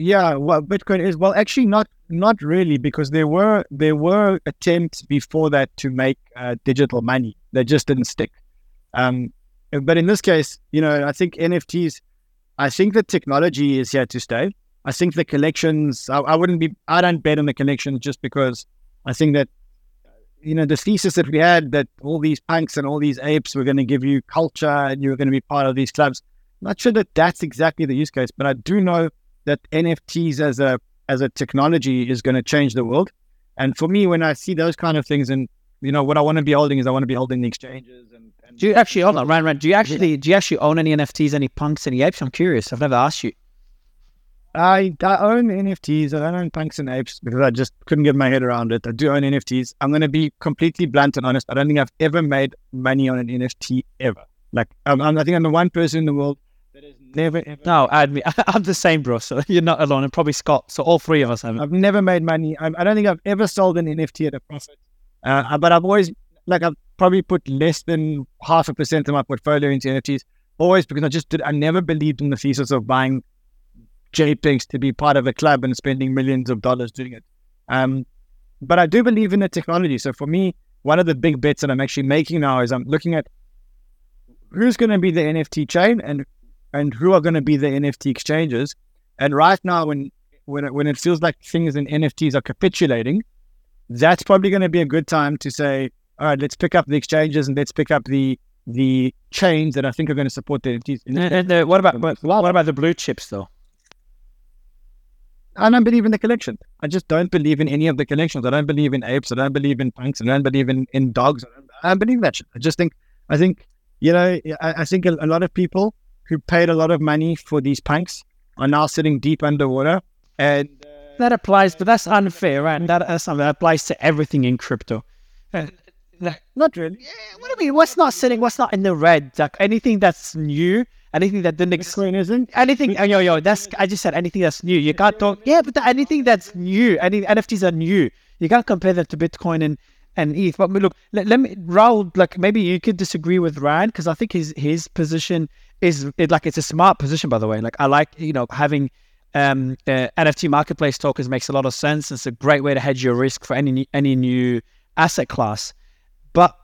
Yeah, well, Bitcoin is well, actually not not really because there were there were attempts before that to make uh, digital money that just didn't stick. Um, but in this case, you know, I think NFTs. I think the technology is here to stay. I think the collections. I, I wouldn't be. I don't bet on the collections just because I think that you know the thesis that we had that all these punks and all these apes were going to give you culture and you were going to be part of these clubs. I'm not sure that that's exactly the use case, but I do know that NFTs as a as a technology is going to change the world. And for me, when I see those kind of things, and you know, what I want to be holding is I want to be holding the exchanges and. and Do you actually hold on, Ran? Ran, do you actually do you actually own any NFTs, any punks, any apes? I'm curious. I've never asked you. I, I own NFTs. I don't own punks and apes because I just couldn't get my head around it. I do own NFTs. I'm going to be completely blunt and honest. I don't think I've ever made money on an NFT ever. Like, I think I'm the one person in the world never. No, add me. I'm the same, bro. So you're not alone, and probably Scott. So all three of us haven't. I've never made money. I, I don't think I've ever sold an NFT at a profit. Uh, but I've always, like, I've probably put less than half a percent of my portfolio into NFTs. Always because I just did. I never believed in the thesis of buying JPEGs to be part of a club and spending millions of dollars doing it. Um, but I do believe in the technology. So for me, one of the big bets that I'm actually making now is I'm looking at who's going to be the NFT chain and and who are going to be the NFT exchanges. And right now, when when it, when it feels like things in NFTs are capitulating, that's probably going to be a good time to say, all right, let's pick up the exchanges and let's pick up the the chains that I think are going to support the NFTs. And, and uh, what about what, what about the blue chips though? I don't believe in the collection. I just don't believe in any of the collections. I don't believe in apes. I don't believe in punks. I don't believe in, in dogs. I don't, I don't believe that shit. I just think, I think, you know, I, I think a, a, lot of people who paid a lot of money for these punks are now sitting deep underwater. And uh, that applies, but that's unfair, right? That, that's something that applies to everything in crypto. Uh, not really. Yeah, what do you mean? What's not sitting? What's not in the red? Like anything that's new anything that didn't exist. isn't anything. Yo, yo, that's I just said anything that's new. You can't talk. Yeah, but the, anything that's new, any NFTs are new. You can't compare them to Bitcoin and and ETH. But look, let, let me Raoul. Like maybe you could disagree with Ran because I think his his position is it, like it's a smart position. By the way, like I like you know having um, uh, NFT marketplace tokens makes a lot of sense. It's a great way to hedge your risk for any any new asset class. But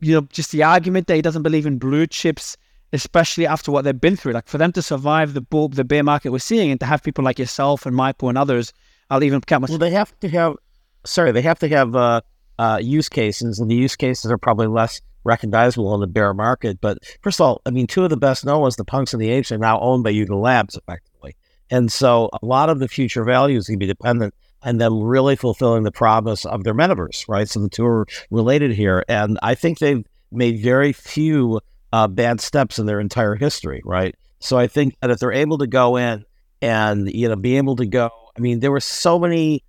you know, just the argument that he doesn't believe in blue chips especially after what they've been through. Like for them to survive the bull, the bear market we're seeing, and to have people like yourself and Michael and others, I'll even count Well, they have to have, sorry, they have to have uh, uh, use cases, and the use cases are probably less recognizable in the bear market. But first of all, I mean, two of the best known ones, the punks and the apes, are now owned by Yuga Labs, effectively. And so a lot of the future value is going to be dependent on them really fulfilling the promise of their metaverse, right? So the two are related here. And I think they've made very few uh, bad steps in their entire history, right? So I think that if they're able to go in and you know be able to go, I mean, there were so many,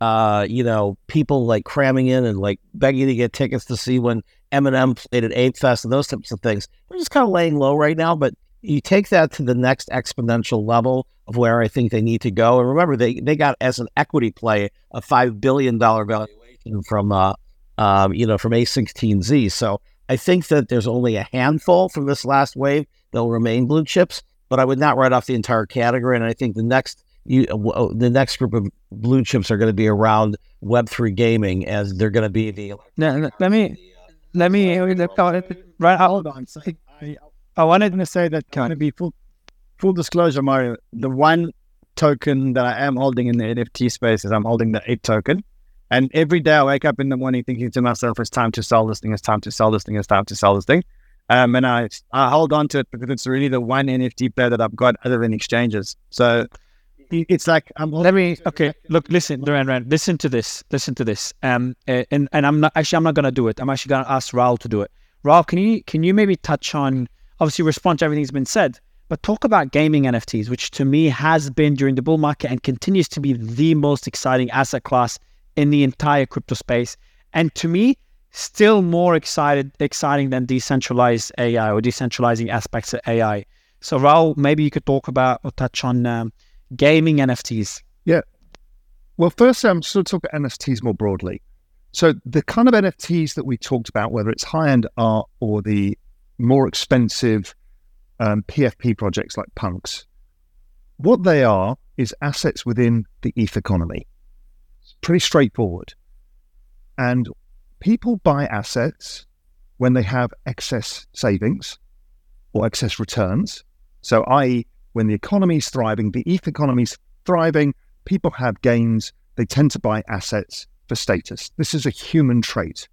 uh, you know, people like cramming in and like begging to get tickets to see when Eminem played at Ape Fest and those types of things. They're just kind of laying low right now, but you take that to the next exponential level of where I think they need to go. And remember, they they got as an equity play a five billion dollar valuation from uh, um, you know, from A16Z. So I think that there's only a handful from this last wave that will remain blue chips, but I would not write off the entire category. And I think the next you, uh, the next group of blue chips are going to be around Web three gaming, as they're going to be the. No, let me let me right. Hold on. So I, I wanted to say that kind of be full full disclosure, Mario. The one token that I am holding in the NFT space is I'm holding the ape token. And every day I wake up in the morning thinking to myself, it's time to sell this thing, it's time to sell this thing, it's time to sell this thing. Um, and I, I hold on to it because it's really the one NFT player that I've got other than exchanges. So it's like I'm. Let me. Okay, look, listen, Duran, Duran, listen to this. Listen to this. Um, and and I'm not actually I'm not gonna do it. I'm actually gonna ask Raoul to do it. Raoul, can you can you maybe touch on obviously respond to everything that's been said, but talk about gaming NFTs, which to me has been during the bull market and continues to be the most exciting asset class in the entire crypto space. And to me, still more excited exciting than decentralized AI or decentralizing aspects of AI. So Raoul, maybe you could talk about or touch on um, gaming NFTs. Yeah. Well, first, I'm sort of talk about NFTs more broadly. So the kind of NFTs that we talked about, whether it's high-end art or the more expensive um, PFP projects like punks, what they are is assets within the ETH economy It's pretty straightforward. And people buy assets when they have excess savings or excess returns. So, i.e., when the economy is thriving, the ETH economy is thriving, people have gains, they tend to buy assets for status. This is a human trait,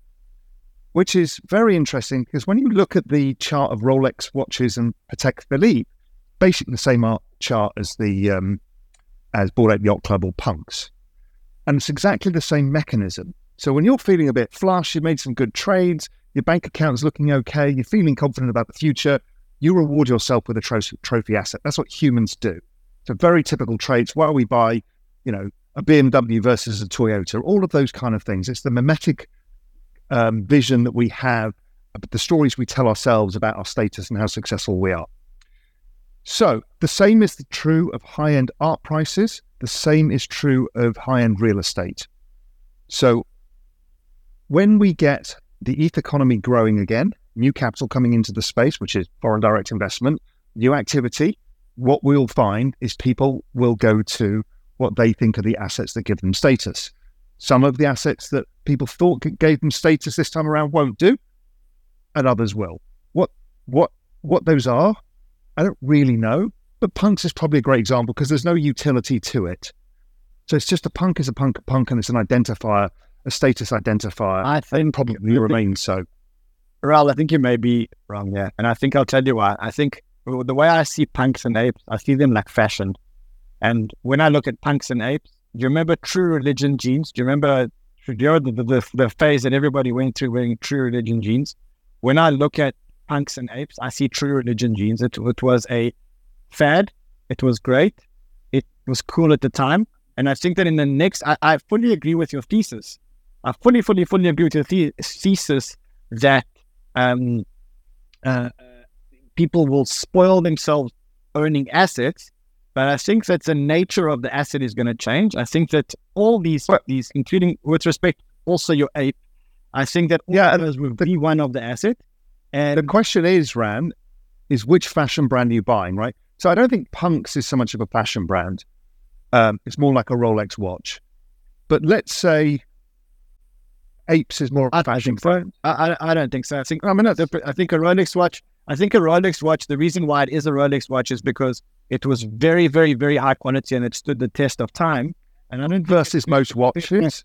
which is very interesting because when you look at the chart of Rolex watches and Patek Philippe, basically the same art chart as the um, as Bored Ape Yacht Club or Punks. And it's exactly the same mechanism. So when you're feeling a bit flush, you made some good trades, your bank account's looking okay, you're feeling confident about the future, you reward yourself with a tro- trophy asset. That's what humans do. So very typical trades. Why we buy, you know, a BMW versus a Toyota, all of those kind of things. It's the mimetic um, vision that we have, the stories we tell ourselves about our status and how successful we are. So the same is true of high end art prices. The same is true of high end real estate. So when we get the ETH economy growing again, new capital coming into the space, which is foreign direct investment, new activity, what we'll find is people will go to what they think are the assets that give them status. Some of the assets that people thought gave them status this time around won't do, and others will. What what what those are, I don't really know. But punks is probably a great example because there's no utility to it. So it's just a punk is a punk, a punk, and it's an identifier, a status identifier. I think probably remains so. Raoul, I think you may be wrong there. And I think I'll tell you why. I think the way I see punks and apes, I see them like fashion. And when I look at punks and apes, do you remember True Religion jeans? Do you remember the, the, the, the phase that everybody went through wearing True Religion jeans? When I look at punks and apes, I see True Religion jeans. It, it was a fad. It was great. It was cool at the time. And I think that in the next, I, I fully agree with your thesis. I fully, fully, fully agree with your the- thesis that um, uh, people will spoil themselves owning assets. But I think that the nature of the asset is going to change. I think that all these, these, including with respect also your ape, I think that yeah, others will be one of the asset. And the question is, Ran, is which fashion brand are you buying, right? So I don't think Punks is so much of a fashion brand. Um, it's more like a Rolex watch. But let's say Apes is more of fashion brand. I, I, I don't think so. I think I mean I think a Rolex watch. I think a Rolex watch. The reason why it is a Rolex watch is because it was very, very, very high quality and it stood the test of time. And I don't versus most watches.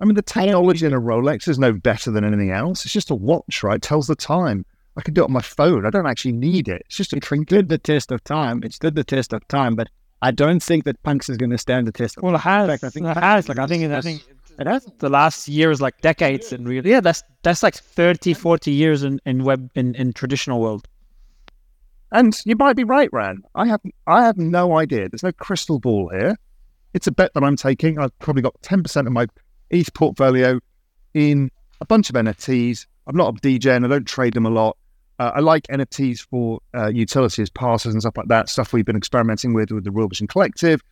I mean, the technology in a Rolex is no better than anything else. It's just a watch, right? It tells the time. I can do it on my phone. I don't actually need it. It's just a trinket. It stood the test of time. It stood the test of time, but I don't think that Punks is going to stand the test. Well, it has. Fact, I think it has. Like I think, I think it has. The last years, like decades, and really, yeah, that's that's like 30, 40 years in, in web in, in traditional world. And you might be right, Ran. I have I have no idea. There's no crystal ball here. It's a bet that I'm taking. I've probably got ten percent of my ETH portfolio in a bunch of NFTs. I'm not a DJ and I don't trade them a lot. Uh, I like NFTs for uh, utility as passes and stuff like that, stuff we've been experimenting with with the Real Vision Collective.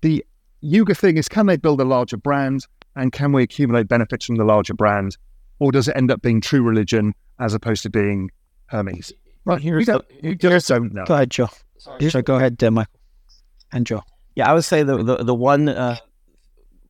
The Yuga thing is can they build a larger brand and can we accumulate benefits from the larger brand? Or does it end up being true religion as opposed to being Hermes? Right, here's the, here's don't know. Go ahead, Joe. So go ahead, uh, Michael. And Joe. Yeah, I would say the, the, the one uh,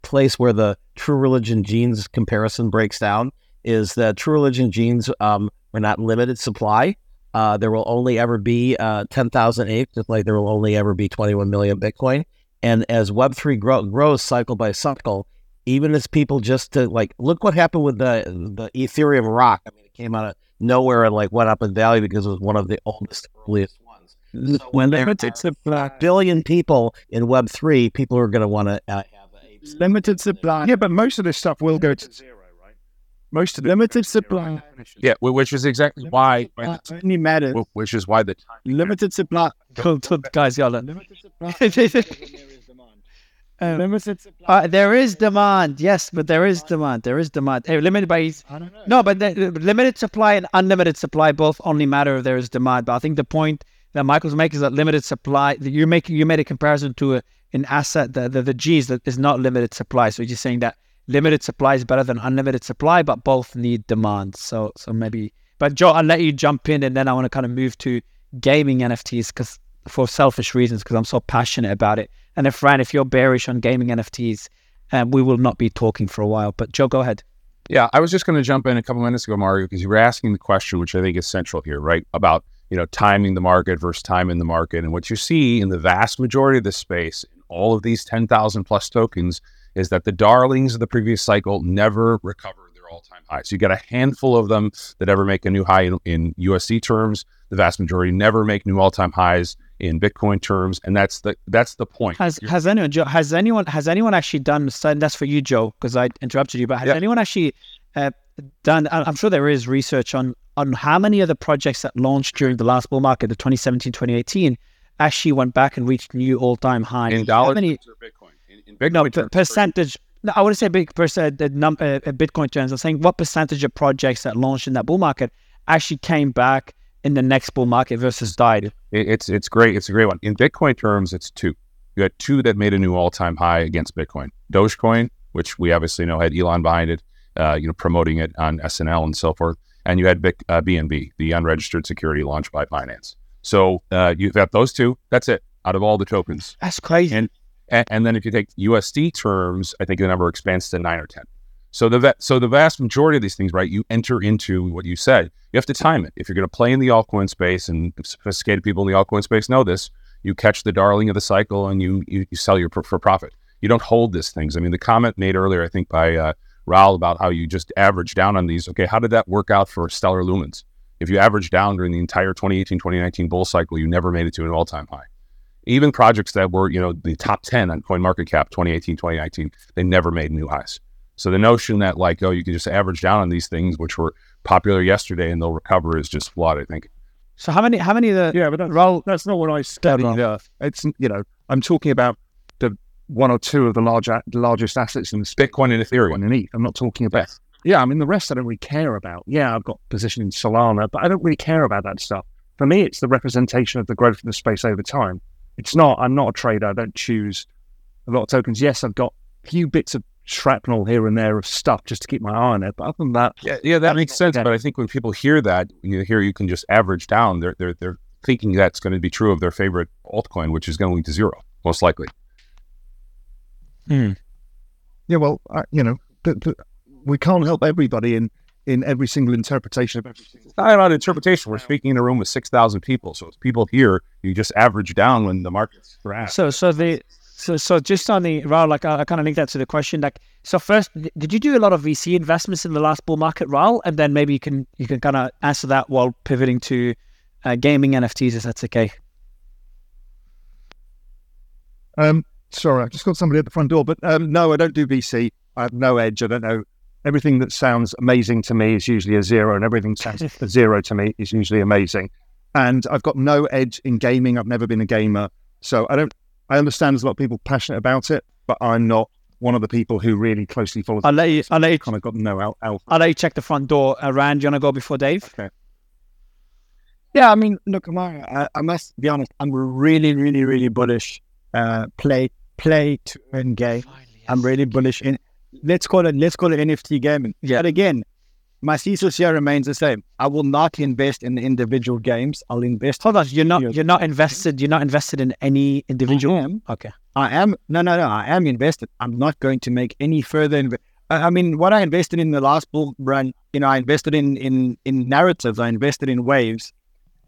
place where the true religion jeans comparison breaks down is that true religion jeans um, are not limited supply. Uh, there will only ever be uh, 10,000 apes, just like there will only ever be 21 million Bitcoin. And as Web3 grow, grows cycle by cycle, even as people just to like look what happened with the the Ethereum rock. I mean, it came out of nowhere and like went up in value because it was one of the oldest, earliest ones. So when there are a billion people in Web3, people are going to want to uh, have apes. Limited supply. Yeah, but most of this stuff will go to zero, right? Most of the limited supply. Yeah, which is exactly why. Uh, only matters. Which is why the limited supply. Guys, y'all. Limited supply. Um, limited supply. Uh, there is demand, yes, but there is demand. There is demand. Hey, limited by no, but the, limited supply and unlimited supply both only matter if there is demand. But I think the point that Michael's making is that limited supply. You're making you made a comparison to a, an asset, the, the the G's that is not limited supply. So you're saying that limited supply is better than unlimited supply, but both need demand. So so maybe. But Joe, I'll let you jump in, and then I want to kind of move to gaming NFTs because for selfish reasons, because I'm so passionate about it. And if Ran, if you're bearish on gaming NFTs, um, we will not be talking for a while. But Joe, go ahead. Yeah, I was just going to jump in a couple minutes ago, Mario, because you were asking the question, which I think is central here, right? About you know timing the market versus timing the market, and what you see in the vast majority of this space, in all of these ten thousand plus tokens, is that the darlings of the previous cycle never recover their all-time highs. So you get a handful of them that ever make a new high in, in USD terms. The vast majority never make new all-time highs in Bitcoin terms, and that's the that's the point. Has has anyone Joe, has anyone has anyone actually done? so That's for you, Joe, because I interrupted you. But has Yeah. anyone actually uh, done? I'm sure there is research on on how many of the projects that launched during the last bull market, the 2017 2018, actually went back and reached new all time highs. in dollars many- or Bitcoin? In, in Bitcoin no terms, percentage. No, I wouldn't say big percent. The num uh, uh, Bitcoin terms. I'm saying what percentage of projects that launched in that bull market actually came back in the next bull market versus died. It- it's it's great. It's a great one. In Bitcoin terms, it's two. You had two that made a new all time high against Bitcoin. Dogecoin, which we obviously know had Elon behind it, uh, you know, promoting it on SNL and so forth, and you had Bic, uh, BNB, the unregistered security launched by Binance. So uh, you've got those two. That's it out of all the tokens. That's crazy. And and, and then if you take USD terms, I think the number expands to nine or ten. So the so the vast majority of these things, right? You enter into what you said. You have to time it. If you're going to play in the altcoin space, and sophisticated people in the altcoin space know this, you catch the darling of the cycle and you you, you sell your for, for profit. You don't hold these things. I mean, the comment made earlier, I think by uh, Raoul about how you just average down on these. Okay, how did that work out for Stellar Lumens? If you average down during the entire 2018 2019 bull cycle, you never made it to an all time high even projects that were, you know, the top 10 on CoinMarketCap 2018, 2019, they never made new highs. So the notion that like, oh, you can just average down on these things, which were popular yesterday and they'll recover is just flawed, I think. So how many how many of the Yeah, but that's, Raoul that's not what I studied. Raoul. Uh, it's you know, I'm talking about the one or two of the large the largest assets in the space. Bitcoin and Ethereum. Bitcoin and ETH. I'm not talking about. Yeah, I mean the rest I don't really care about. Yeah, I've got position in Solana, but I don't really care about that stuff. For me, it's the representation of the growth of the space over time. It's not. I'm not a trader. I don't choose a lot of tokens. Yes, I've got a few bits of shrapnel here and there of stuff just to keep my eye on it. But other than that, Yeah, yeah, that makes sense. Yeah. But I think when people hear that, you hear you can just average down, they're they're they're thinking that's going to be true of their favorite altcoin, which is going to lead to zero, most likely. Hmm. yeah, well, I, you know, th- th- we can't help everybody in in every single interpretation of every single. It's not about interpretation. We're speaking in a room with six thousand people, so if people here, you just average down when the market's crash. So, so the so so just on the Raoul, like I, I kind of link that to the question. Like, so first, did you do a lot of VC investments in the last bull market, Raoul? And then maybe you can you can kind of answer that while pivoting to uh, gaming NFTs, if that's okay. Um, sorry, I just got somebody at the front door, but um, no, I don't do VC. I have no edge. I don't know. Everything that sounds amazing to me is usually a zero, and everything sounds a zero to me is usually amazing. And I've got no edge in gaming. I've never been a gamer, so I don't. I understand there's a lot of people passionate about it, but I'm not one of the people who really closely follows. I'll let you. I'll let you. kind of got no out. out. I'll let you check the front door. Uh, Ran, do you want to go before Dave? Yeah, I mean, look, Amara, I, I must be honest. I'm really, really, really bullish. Uh, play, play to earn game. I'm really bullish in. Let's call it. Let's call it NFT gaming. Yeah. But again, my thesis here remains the same. I will not invest in individual games. I'll invest. Hold on, you're not you're not invested. You're not invested in any individual. I am. Okay. I am. No, no, no. I am invested. I'm not going to make any further. Inv- I I mean, what I invested in the last bull run, you know, I invested in in in narratives. I invested in waves.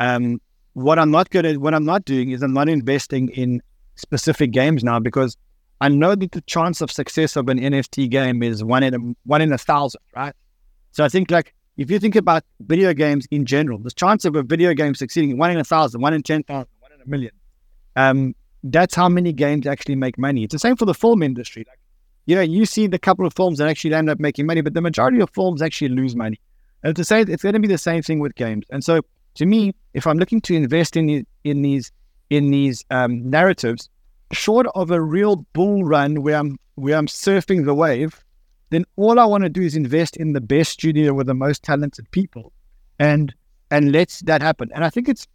Um, what I'm not gonna, what I'm not doing is I'm not investing in specific games now because I know that the chance of success of an NFT game is one in a one in a thousand, right? So I think like if you think about video games in general, the chance of a video game succeeding one in a thousand, one in ten thousand, one in a million. Um, that's how many games actually make money. It's the same for the film industry. Like, you know, you see the couple of films that actually end up making money, but the majority of films actually lose money. And to say it's going to be the same thing with games. And so, to me, if I'm looking to invest in the- in these in these um, narratives, short of a real bull run where I'm where I'm surfing the wave, then all I want to do is invest in the best studio with the most talented people, and and let that happen. And I think it's,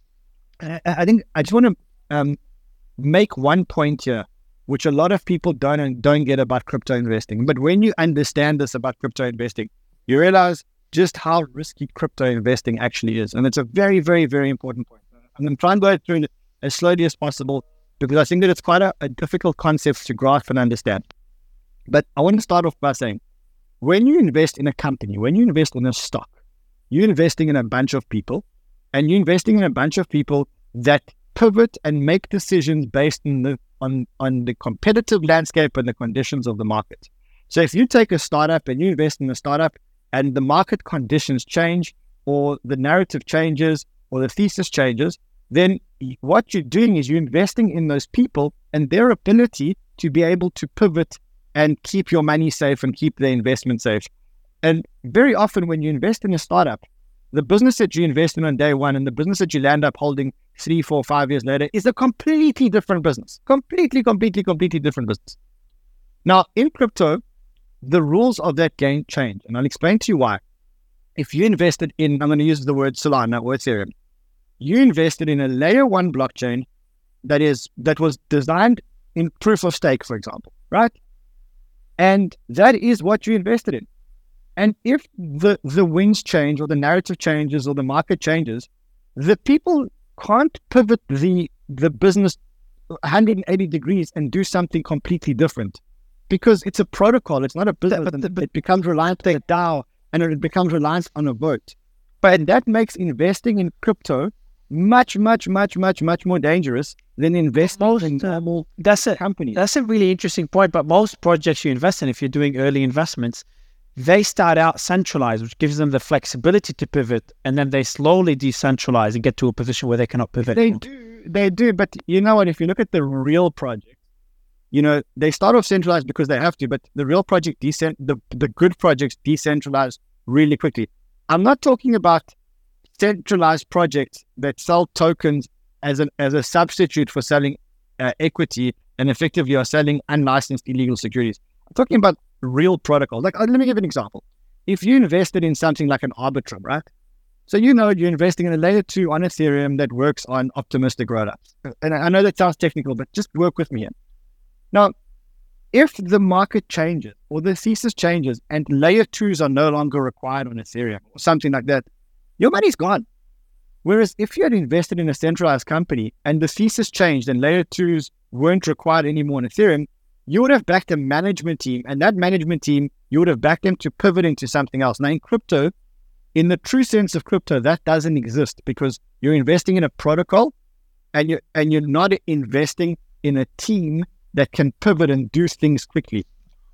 I think I just want to um, make one point here, which a lot of people don't don't get about crypto investing. But when you understand this about crypto investing, you realize just how risky crypto investing actually is, and it's a very, very, very important point. I'm going to try and go through it as slowly as possible because I think that it's quite a, a difficult concept to grasp and understand. But I want to start off by saying, when you invest in a company, when you invest in a stock, you're investing in a bunch of people, and you're investing in a bunch of people that pivot and make decisions based on the on on the competitive landscape and the conditions of the market. So if you take a startup and you invest in a startup and the market conditions change or the narrative changes or the thesis changes, then what you're doing is you're investing in those people and their ability to be able to pivot and keep your money safe and keep the investment safe. And very often, when you invest in a startup, the business that you invest in on day one and the business that you land up holding three, four, five years later is a completely different business. Completely, completely, completely different business. Now, in crypto, the rules of that game change. And I'll explain to you why. If you invested in, I'm going to use the word Solana or Ethereum, you invested in a layer one blockchain that is that was designed in proof of stake, for example, right? And that is what you invested in. And if the, the winds change or the narrative changes or the market changes, the people can't pivot the the business 180 degrees and do something completely different because it's a protocol. It's not a business. But, but, but it becomes reliant on a DAO and it becomes reliant on a vote. But that makes investing in crypto much, much, much, much, much more dangerous than investing most, in uh, normal that's a, companies. That's a really interesting point. But most projects you invest in, if you're doing early investments, they start out centralized, which gives them the flexibility to pivot, and then they slowly decentralize and get to a position where they cannot pivot. They do, they do. But you know what? If you look at the real project, you know they start off centralized because they have to, but the real project decent, the the good projects decentralize really quickly. I'm not talking about centralized projects that sell tokens as an as a substitute for selling uh, equity and effectively are selling unlicensed illegal securities. I'm talking about real protocols. Like, uh, let me give an example. If you invested in something like an Arbitrum, right? So you know you're investing in a layer two on Ethereum that works on optimistic rollups. And I know that sounds technical, but just work with me here. Now, if the market changes or the thesis changes and layer twos are no longer required on Ethereum or something like that, your money's gone. Whereas if you had invested in a centralized company and the thesis changed and layer twos weren't required anymore on Ethereum, you would have backed a management team, and that management team, you would have backed them to pivot into something else. Now, in crypto, in the true sense of crypto, that doesn't exist because you're investing in a protocol, and you're, and you're not investing in a team that can pivot and do things quickly.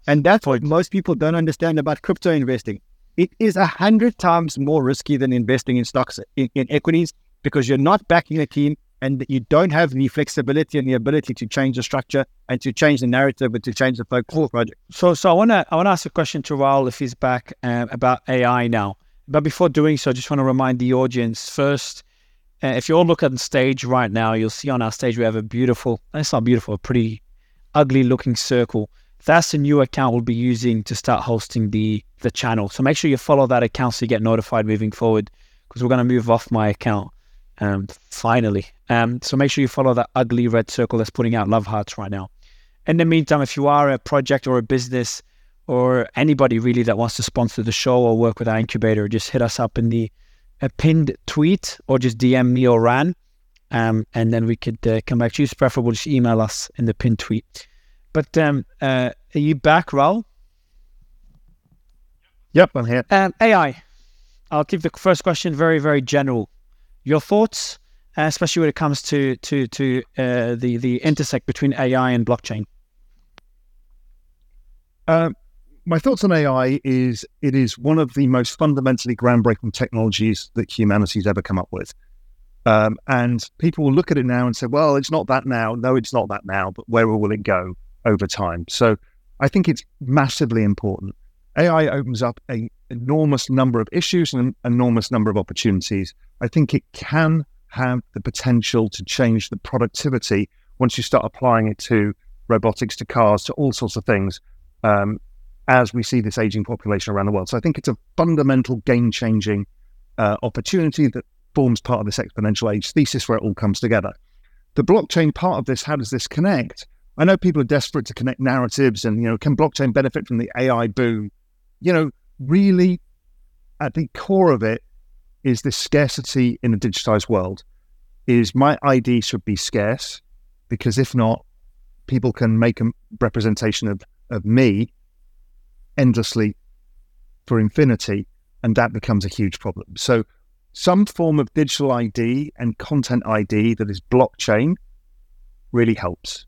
And that's what most people don't understand about crypto investing. It is a hundred times more risky than investing in stocks in, in equities because you're not backing a team and you don't have the flexibility and the ability to change the structure and to change the narrative and to change the focus of the project. So, so I want to I want to ask a question to Raoul if he's back um, about AI now. But before doing so, I just want to remind the audience first. Uh, if you all look at the stage right now, you'll see on our stage we have a beautiful, it's not beautiful, a pretty ugly looking circle. That's the new account we'll be using to start hosting the the channel. So make sure you follow that account so you get notified moving forward because we're going to move off my account um, finally. Um, so make sure you follow that ugly red circle that's putting out love hearts right now. In the meantime, if you are a project or a business or anybody really that wants to sponsor the show or work with our incubator, just hit us up in the a pinned tweet or just DM me or Ran. Um, and then we could uh, come back to you. It's preferable just email us in the pinned tweet. But um, uh, are you back, Raoul? Yep, I'm here. Um, AI. I'll keep the first question very, very general. Your thoughts, uh, especially when it comes to to to uh, the the intersect between AI and blockchain. Uh, my thoughts on AI is it is one of the most fundamentally groundbreaking technologies that humanity's ever come up with. Um, and people will look at it now and say, well, it's not that now. No, it's not that now, but where will it go over time? So I think it's massively important. AI opens up an enormous number of issues and an enormous number of opportunities. I think it can have the potential to change the productivity once you start applying it to robotics, to cars, to all sorts of things, um, as we see this aging population around the world. So I think it's a fundamental game changing uh, opportunity that forms part of this exponential age thesis where it all comes together. The blockchain part of this, how does this connect? I know people are desperate to connect narratives and, you know, can blockchain benefit from the AI boom? You know, really at the core of it is this scarcity in a digitized world is my ID should be scarce because if not, people can make a representation of, of me endlessly for infinity, and that becomes a huge problem. So some form of digital ID and content ID that is blockchain really helps.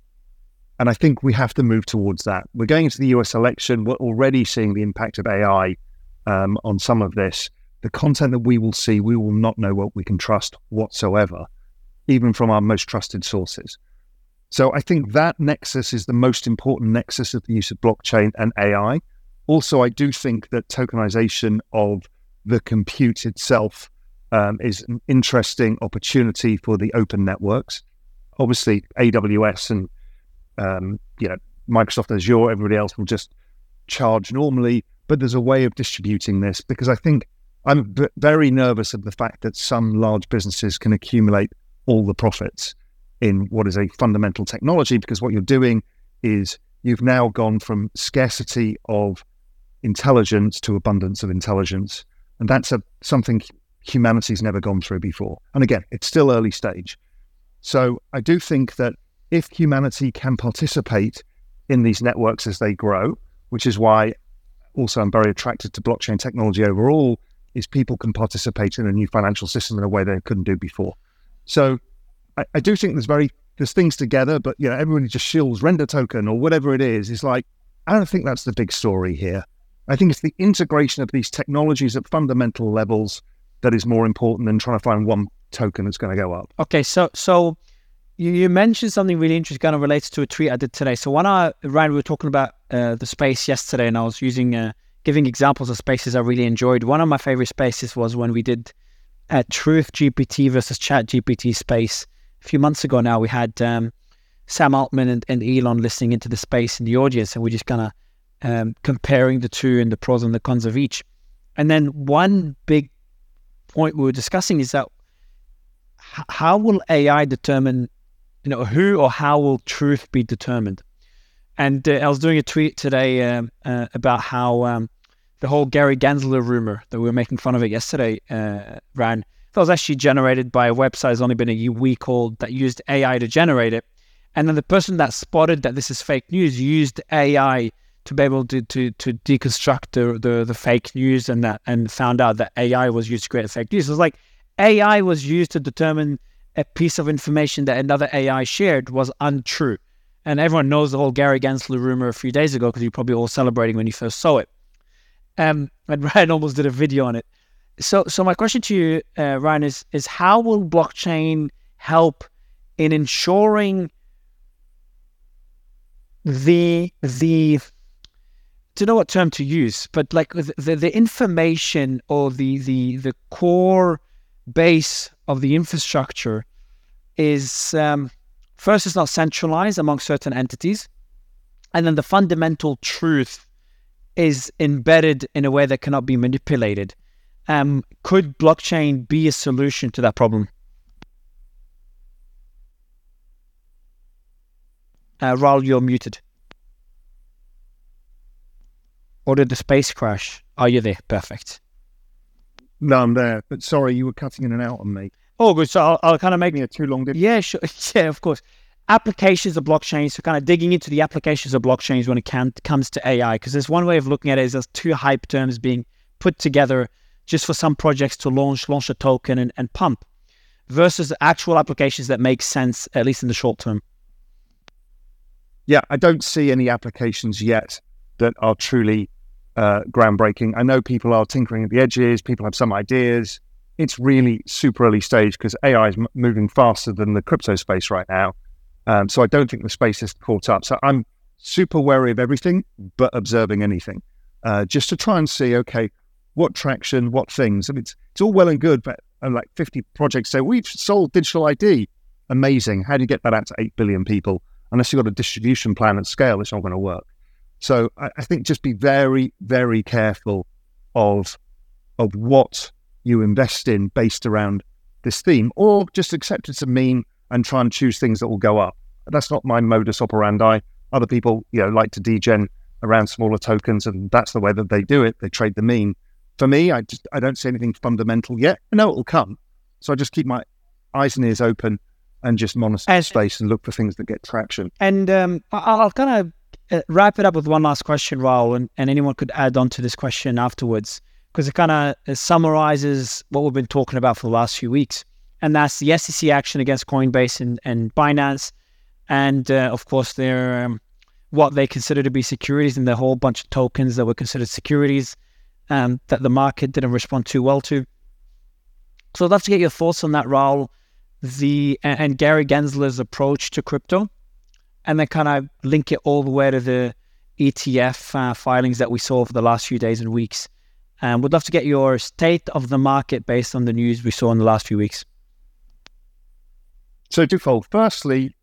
And I think we have to move towards that. We're going into the US election. We're already seeing the impact of AI um, on some of this. The content that we will see, we will not know what we can trust whatsoever. even from our most trusted sources. So I think that nexus is the most important nexus of the use of blockchain and AI. Also, I do think that tokenization of the compute itself um, is an interesting opportunity for the open networks. Obviously, AWS and um, you know Microsoft Azure, everybody else will just charge normally, but there's a way of distributing this because I think I'm v- very nervous of the fact that some large businesses can accumulate all the profits in what is a fundamental technology because what you're doing is you've now gone from scarcity of intelligence to abundance of intelligence and that's a something humanity's never gone through before. And again it's still early stage. So i do think that if humanity can participate in these networks as they grow which is why also i'm very attracted to blockchain technology overall is people can participate in a new financial system in a way they couldn't do before so I, I do think there's very there's things together, but you know, everybody just shills render token or whatever it is. It's like I don't think that's the big story here. I think it's the integration of these technologies at fundamental levels that is more important than trying to find one token that's going to go up. Okay, so so you, you mentioned something really interesting, kind of relates to a tweet I did today. So when I Ryan, we were talking about uh, the space yesterday, and I was using uh, giving examples of spaces I really enjoyed. One of my favorite spaces was when we did a Truth GPT versus Chat GPT space a few months ago now, we had um, Sam Altman and, and, Elon listening into the space in the audience, and we're just kind of um, comparing the two and the pros and the cons of each. And then one big point we were discussing is that how will AI determine, you know, who or how will truth be determined? And uh, I was doing a tweet today um, uh, about how um, the whole Gary Gensler rumor that we were making fun of it yesterday uh, Ran that was actually generated by a website that's only been a week old that used AI to generate it. And then the person that spotted that this is fake news used AI to be able to to, to deconstruct the, the, the fake news and that and found out that AI was used to create fake news. It was like AI was used to determine a piece of information that another AI shared was untrue. And everyone knows the whole Gary Gensler rumor a few days ago because you're probably all celebrating when you first saw it. Um, and Ryan almost did a video on it. So, so my question to you, uh, Ryan, is is how will blockchain help in ensuring the the to know what term to use, but like the, the information or the the the core base of the infrastructure is um, first it's not centralized among certain entities, and then the fundamental truth is embedded in a way that cannot be manipulated. Um, could blockchain be a solution to that problem? Uh, Raoul, you're muted. Or did the space crash? Are you there? Perfect. No, I'm there. But sorry, you were cutting in and out on me. Oh, good. So I'll, I'll kind of make me a too long. Yeah, sure. Yeah, of course. Applications of blockchain. So kind of digging into the applications of blockchains when it can, comes to AI, because there's one way of looking at it is there's two hype terms being put together just for some projects to launch launch a token and, and pump versus actual applications that make sense at least in the short term yeah i don't see any applications yet that are truly uh, groundbreaking i know people are tinkering at the edges people have some ideas it's really super early stage because ai is m- moving faster than the crypto space right now um, so i don't think the space has caught up so i'm super wary of everything but observing anything uh, just to try and see okay what traction, what things. I mean, it's, it's all well and good, but uh, like 50 projects say, we've sold digital ID. Amazing. How do you get that out to 8 billion people? Unless you've got a distribution plan at scale, it's not going to work. So I, I think just be very, very careful of of what you invest in based around this theme, or just accept it's a meme and try and choose things that will go up. That's not my modus operandi. Other people, you know, like to degen around smaller tokens, and that's the way that they do it. They trade the meme. for me, I just I don't see anything fundamental yet. I know it will come, so I just keep my eyes and ears open and just monitor and, space and look for things that get traction. And um, I'll kind of uh, wrap it up with one last question, Raoul, and, and anyone could add on to this question afterwards because it kind of summarizes what we've been talking about for the last few weeks, and that's the SEC action against Coinbase and, and Binance, and uh, of course their um, what they consider to be securities and the whole bunch of tokens that were considered securities um, that the market didn't respond too well to. So I'd love to get your thoughts on that, Raoul. the and Gary Gensler's approach to crypto, and then kind of link it all the way to the ETF uh, filings that we saw for the last few days and weeks. And um, would love to get your state of the market based on the news we saw in the last few weeks. So twofold. Firstly,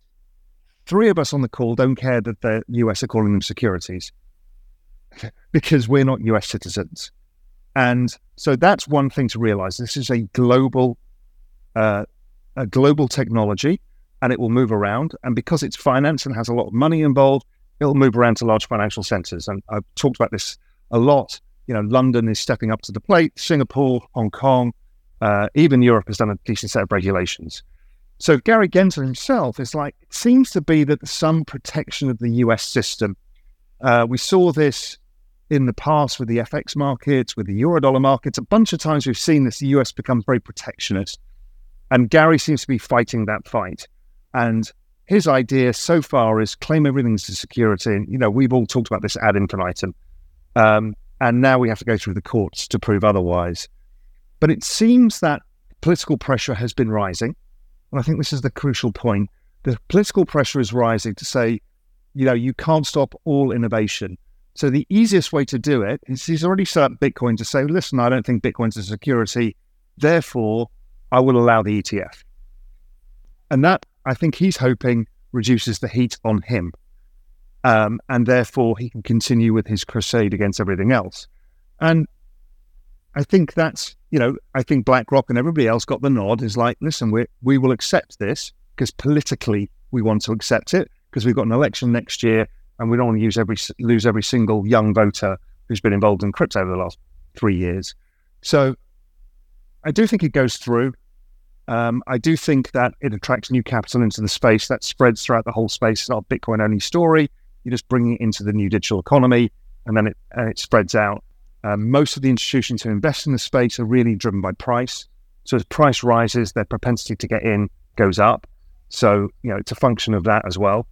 three of us on the call don't care that the US are calling them securities because we're not US citizens. And so that's one thing to realize. This is a global, uh, a global technology, and it will move around. And because it's finance and has a lot of money involved, it'll move around to large financial centers. And I've talked about this a lot. You know, London is stepping up to the plate. Singapore, Hong Kong, uh, even Europe has done a decent set of regulations. So Gary Gensler himself is like, it seems to be that some protection of the US system. Uh, we saw this in the past with the FX markets, with the Eurodollar markets. A bunch of times we've seen this, the US becomes very protectionist. And Gary seems to be fighting that fight. And his idea so far is claim everything's a security. And, you know, we've all talked about this ad infinitum. Um, and now we have to go through the courts to prove otherwise. But it seems that political pressure has been rising. And I think this is the crucial point. The political pressure is rising to say, you know, you can't stop all innovation. So the easiest way to do it is he's already set up Bitcoin to say, listen, I don't think Bitcoin's a security. Therefore, I will allow the ETF. And that, I think he's hoping, reduces the heat on him. Um, and therefore, he can continue with his crusade against everything else. And I think that's, you know, I think BlackRock and everybody else got the nod is like, listen, we we will accept this because politically we want to accept it because we've got an election next year and we don't want to use every lose every single young voter who's been involved in crypto over the last three years. So I do think it goes through. Um, I do think that it attracts new capital into the space that spreads throughout the whole space. It's not a Bitcoin only story. You just bring it into the new digital economy, and then it and it spreads out. Um, most of the institutions who invest in the space are really driven by price. So as price rises, their propensity to get in goes up. So you know it's a function of that as well.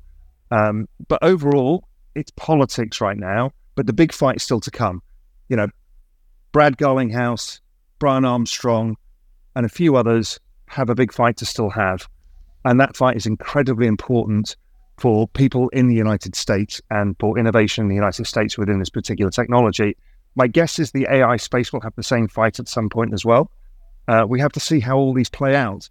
Um, but overall, it's politics right now. But the big fight is still to come. You know, Brad Garlinghouse, Brian Armstrong, and a few others have a big fight to still have. And that fight is incredibly important for people in the United States and for innovation in the United States within this particular technology. My guess is the AI space will have the same fight at some point as well. Uh, we have to see how all these play out.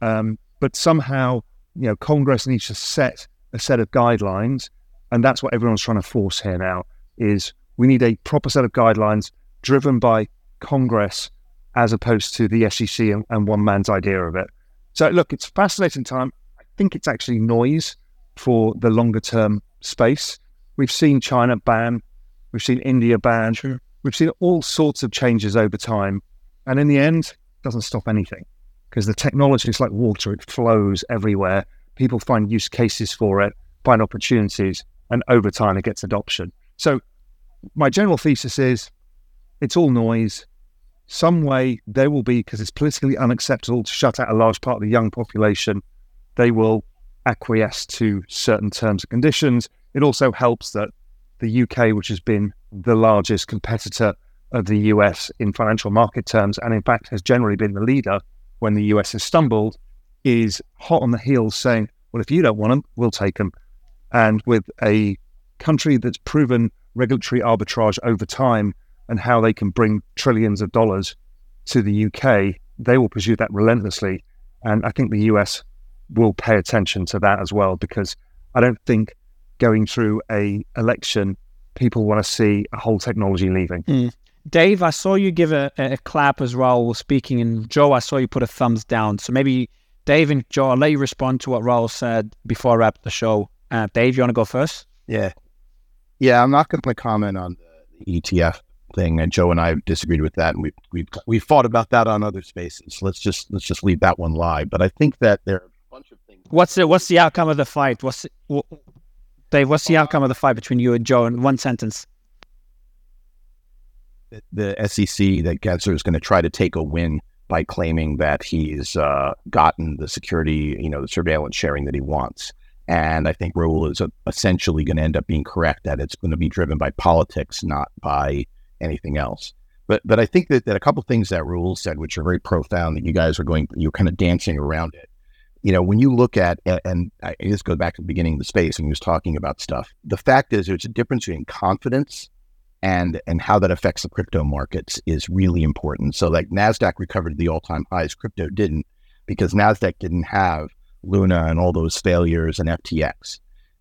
Um, but somehow, you know, Congress needs to set a set of guidelines, and that's what everyone's trying to force here now. Is we need a proper set of guidelines driven by Congress as opposed to the SEC and, and one man's idea of it. So, look, it's a fascinating time. I think it's actually noise for the longer term space. We've seen China ban, we've seen India ban, sure. we've seen all sorts of changes over time. And in the end, it doesn't stop anything because the technology is like water, it flows everywhere. People find use cases for it, find opportunities, and over time it gets adoption. So, my general thesis is it's all noise. Some way there will be, because it's politically unacceptable to shut out a large part of the young population, they will acquiesce to certain terms and conditions. It also helps that the UK, which has been the largest competitor of the US in financial market terms, and in fact has generally been the leader when the US has stumbled, is hot on the heels saying, well, if you don't want them, we'll take them. And with a country that's proven regulatory arbitrage over time and how they can bring trillions of dollars to the UK, they will pursue that relentlessly. And I think the US will pay attention to that as well because I don't think going through a election people want to see a whole technology leaving. Mm. Dave, I saw you give a, a clap as well speaking, and Joe, I saw you put a thumbs down. So maybe Dave and Joe, I'll let you respond to what Raoul said before I wrap the show. Uh, Dave, you want to go first? Yeah. Yeah, I'm not going to comment on the ETF thing. And Joe and I disagreed with that, and we we we fought about that on other spaces. Let's just let's just leave that one lie. But I think that there are a bunch of things. What's the what's the outcome of the fight? What's what, Dave? What's the outcome of the fight between you and Joe in one sentence? The SEC that Gensler is going to try to take a win by claiming that he's uh, gotten the security, you know, the surveillance sharing that he wants. And I think Raoul is essentially going to end up being correct that it's going to be driven by politics, not by anything else. But but I think that, that a couple things that Raoul said, which are very profound, that you guys are going, you're kind of dancing around it. you know, when you look at, and I just go back to the beginning of the space and he was talking about stuff, the fact is there's a difference between confidence and and how that affects the crypto markets is really important. So like Nasdaq recovered the all-time highs, crypto didn't because Nasdaq didn't have Luna and all those failures and FTX.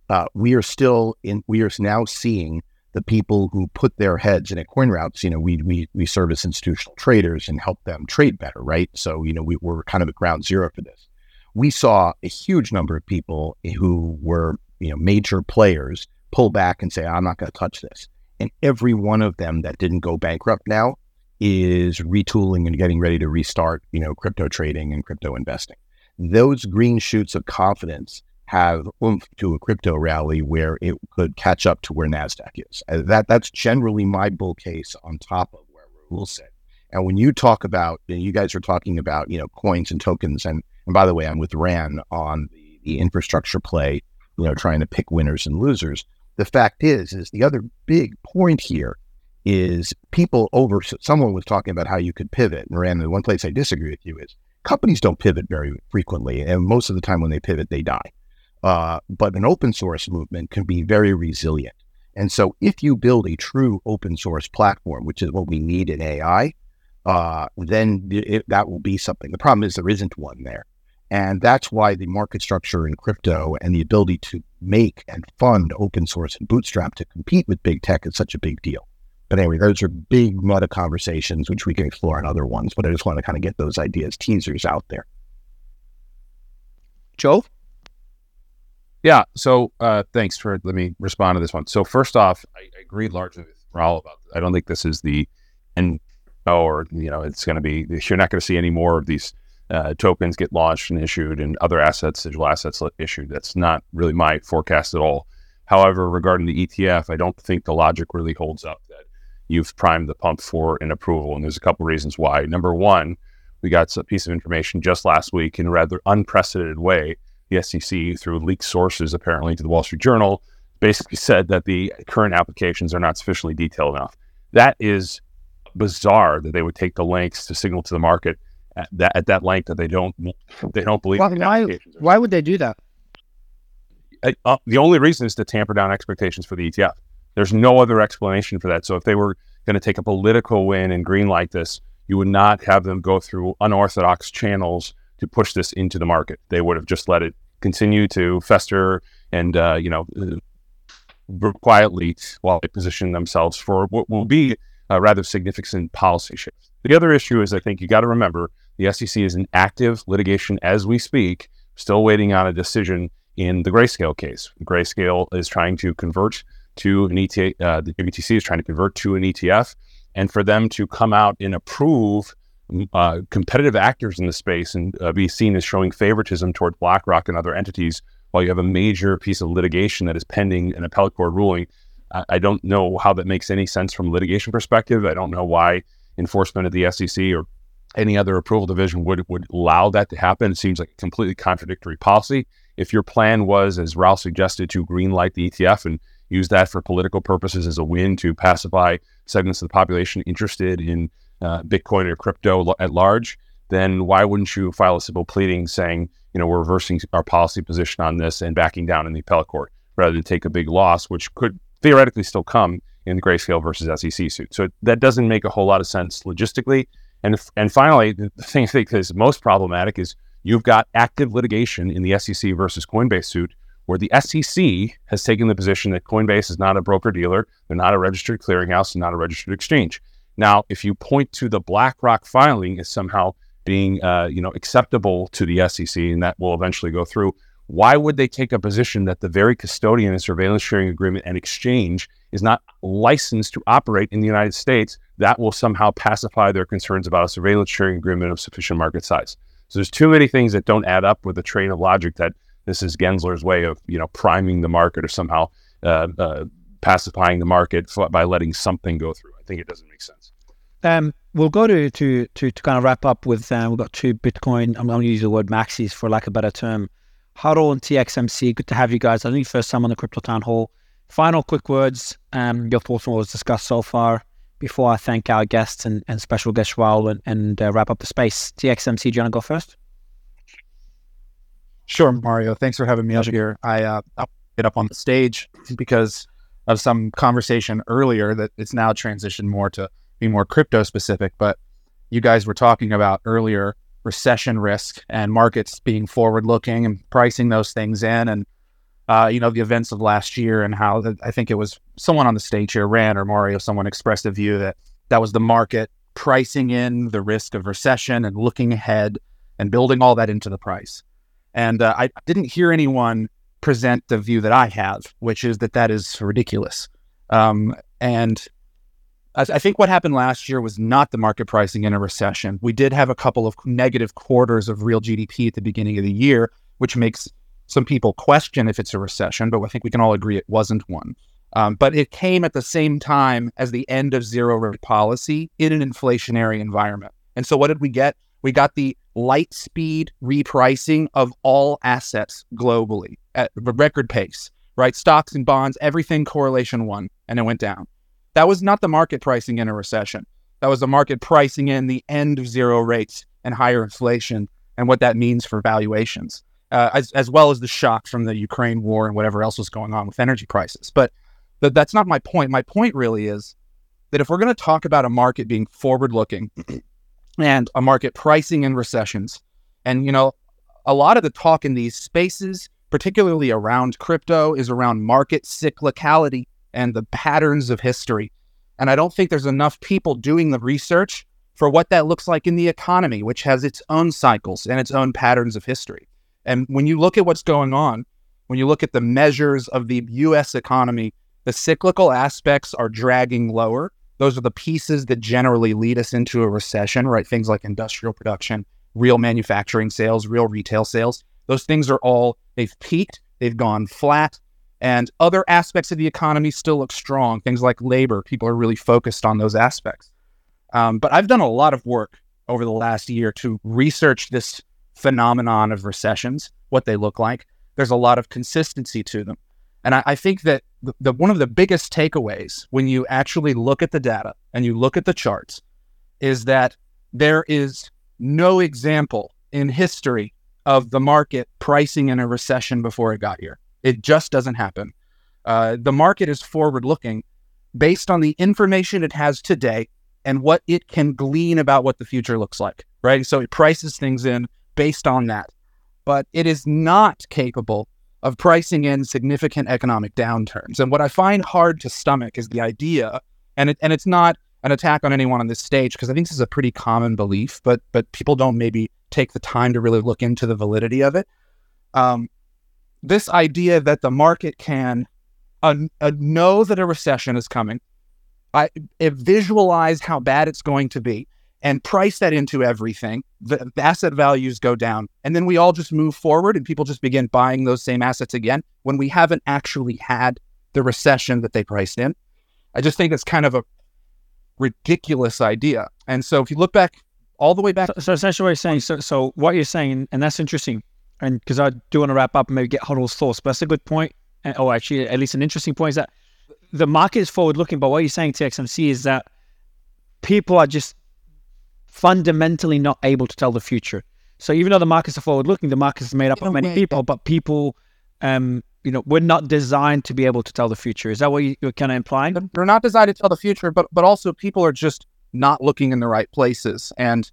Uh, we are still in. We are now seeing the people who put their heads in at CoinRoutes, you know, we, we, we service institutional traders and help them trade better, right? So, you know, we were kind of at ground zero for this. We saw a huge number of people who were, you know, major players pull back and say, I'm not going to touch this. And every one of them that didn't go bankrupt now is retooling and getting ready to restart, you know, crypto trading and crypto investing. Those green shoots of confidence have oomph to a crypto rally where it could catch up to where Nasdaq is. Uh, that that's generally my bull case on top of where Raoul said. And when you talk about, you, know, you guys are talking about, you know, coins and tokens, and and by the way, I'm with Ran on the, the infrastructure play, you know, trying to pick winners and losers. The fact is, is the other big point here is people over. Someone was talking about how you could pivot, and Ran. The one place I disagree with you is companies don't pivot very frequently, and most of the time when they pivot, they die. Uh, but an open source movement can be very resilient. And so, if you build a true open source platform, which is what we need in AI, uh, then it, that will be something. The problem is there isn't one there. And that's why the market structure in crypto and the ability to make and fund open source and bootstrap to compete with big tech is such a big deal. But anyway, those are big meta conversations, which we can explore in other ones. But I just want to kind of get those ideas, teasers out there. Joe? Yeah. So uh, thanks for let me respond to this one. So first off, I, I agree largely with Raoul about. This. I don't think this is the end, or you know, it's going to be. You're not going to see any more of these uh, tokens get launched and issued, and other assets, digital assets issued. That's not really my forecast at all. However, regarding the ETF, I don't think the logic really holds up that you've primed the pump for an approval, and there's a couple reasons why. Number one, we got a piece of information just last week in a rather unprecedented way the SEC, through leaked sources apparently to the Wall Street Journal, basically said that the current applications are not sufficiently detailed enough. That is bizarre that they would take the lengths to signal to the market at that, at that length that they don't they don't believe. Why, why, why would they do that? Uh, the only reason is to tamper down expectations for the ETF. There's no other explanation for that. So if they were going to take a political win and green light this, you would not have them go through unorthodox channels to push this into the market. They would have just let it continue to fester and uh, you know uh, quietly while they position themselves for what will be a rather significant policy shift. The other issue is I think you got to remember the SEC is in active litigation as we speak, still waiting on a decision in the grayscale case. Grayscale is trying to convert to an ETF, uh, the WTC is trying to convert to an ETF, and for them to come out and approve uh, competitive actors in the space and uh, be seen as showing favoritism toward BlackRock and other entities while you have a major piece of litigation that is pending an appellate court ruling. I, I don't know how that makes any sense from a litigation perspective. I don't know why enforcement of the SEC or any other approval division would would allow that to happen. It seems like a completely contradictory policy. If your plan was, as Raoul suggested, to greenlight the ETF and use that for political purposes as a win to pacify segments of the population interested in uh, Bitcoin or crypto at large, then why wouldn't you file a civil pleading saying, you know, we're reversing our policy position on this and backing down in the appellate court rather than take a big loss, which could theoretically still come in the grayscale versus SEC suit. So that doesn't make a whole lot of sense logistically. And and finally, the thing I think is most problematic is you've got active litigation in the SEC versus Coinbase suit, where the SEC has taken the position that Coinbase is not a broker dealer, they're not a registered clearinghouse, and not a registered exchange. Now, if you point to the BlackRock filing as somehow being, uh, you know, acceptable to the SEC, and that will eventually go through, why would they take a position that the very custodian and surveillance sharing agreement and exchange is not licensed to operate in the United States? That will somehow pacify their concerns about a surveillance sharing agreement of sufficient market size. So there's too many things that don't add up with the train of logic that this is Gensler's way of, you know, priming the market or somehow uh, uh, pacifying the market by letting something go through. I think it doesn't make sense. Um, we'll go to, to to to kind of wrap up with uh, we've got two Bitcoin. I'm going to use the word maxis for lack of a better term. Huddle and TXMC. Good to have you guys. I think first time on the Crypto Town Hall. Final quick words. Um, your thoughts on what was discussed so far before I thank our guests and, and special guest Raoul and, and uh, wrap up the space. TXMC, do you want to go first? Sure, Mario. Thanks for having me up here. I uh, I'll get up on the stage because of some conversation earlier that it's now transitioned more to be more crypto specific. But you guys were talking about earlier recession risk and markets being forward looking and pricing those things in, and uh, you know the events of last year and how the, I think it was someone on the stage here, Ran or Mario, someone expressed a view that that was the market pricing in the risk of recession and looking ahead and building all that into the price. And uh, I didn't hear anyone present the view that I have, which is that that is ridiculous. Um, and I, I, think what happened last year was not the market pricing in a recession. We did have a couple of negative quarters of real GDP at the beginning of the year, which makes some people question if it's a recession, but I think we can all agree it wasn't one. Um, but it came at the same time as the end of zero rate policy in an inflationary environment. And so, what did we get? We got the light speed repricing of all assets globally at record pace, right? Stocks and bonds, everything correlation one, and it went down. That was not the market pricing in a recession. That was the market pricing in the end of zero rates and higher inflation and what that means for valuations, uh, as, as well as the shock from the Ukraine war and whatever else was going on with energy prices. But th- that's not my point. My point really is that if we're going to talk about a market being forward looking and a market pricing in recessions. And, you know, a lot of the talk in these spaces, particularly around crypto, is around market cyclicality and the patterns of history. And I don't think there's enough people doing the research for what that looks like in the economy, which has its own cycles and its own patterns of history. And when you look at what's going on, when you look at the measures of the US economy, the cyclical aspects are dragging lower those are the pieces that generally lead us into a recession, right? Things like industrial production, real manufacturing sales, real retail sales. Those things are all, they've peaked, they've gone flat, and other aspects of the economy still look strong. Things like labor, people are really focused on those aspects. Um, but I've done a lot of work over the last year to research this phenomenon of recessions, what they look like. There's a lot of consistency to them. And I, I think that the, the, one of the biggest takeaways when you actually look at the data and you look at the charts is that there is no example in history of the market pricing in a recession before it got here. It just doesn't happen. Uh, the market is forward looking based on the information it has today and what it can glean about what the future looks like, right? So it prices things in based on that. But it is not capable of pricing in significant economic downturns. And what I find hard to stomach is the idea, and it, and it's not an attack on anyone on this stage because I think this is a pretty common belief, but but people don't maybe take the time to really look into the validity of it. Um, this idea that the market can uh, uh, know that a recession is coming, I, visualize how bad it's going to be, and price that into everything, the asset values go down. And then we all just move forward and people just begin buying those same assets again when we haven't actually had the recession that they priced in. I just think it's kind of a ridiculous idea. And so if you look back all the way back. So, so essentially what you're saying, so, so what you're saying, and that's interesting, and because I do want to wrap up and maybe get Huddle's thoughts, but that's a good point. And, oh, actually, at least an interesting point is that the market is forward looking, but what you're saying TXMC is that people are just fundamentally not able to tell the future. So even though the markets are forward looking, the markets is made up of many people, but people, um, you know, we're not designed to be able to tell the future. Is that what you, are kind of implying? They're not designed to tell the future, but but also people are just not looking in the right places, and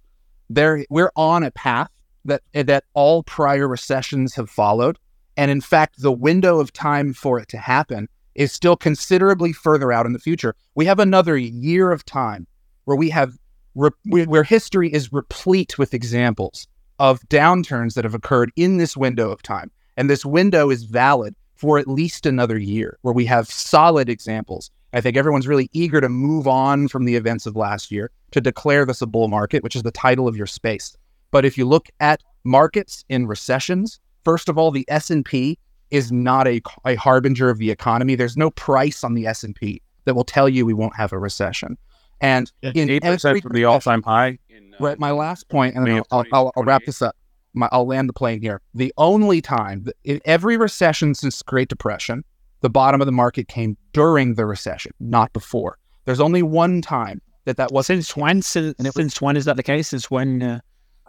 there we're on a path that that all prior recessions have followed, and in fact, the window of time for it to happen is still considerably further out in the future. We have another year of time where we have re- where history is replete with examples of downturns that have occurred in this window of time. And this window is valid for at least another year, where we have solid examples. I think everyone's really eager to move on from the events of last year to declare this a bull market, which is the title of your space. But if you look at markets in recessions, first of all, the S&P is not a, a harbinger of the economy. There's no price on the S&P that will tell you we won't have a recession. And in eight percent from the all-time high. In, uh, right, my last point, and I'll, I'll, I'll, I'll, wrap this up. My, I'll land the plane here. The only time in every recession since Great Depression, the bottom of the market came during the recession, not before. There's only one time that that was since when? Since, since when is that the case? Since when? Uh...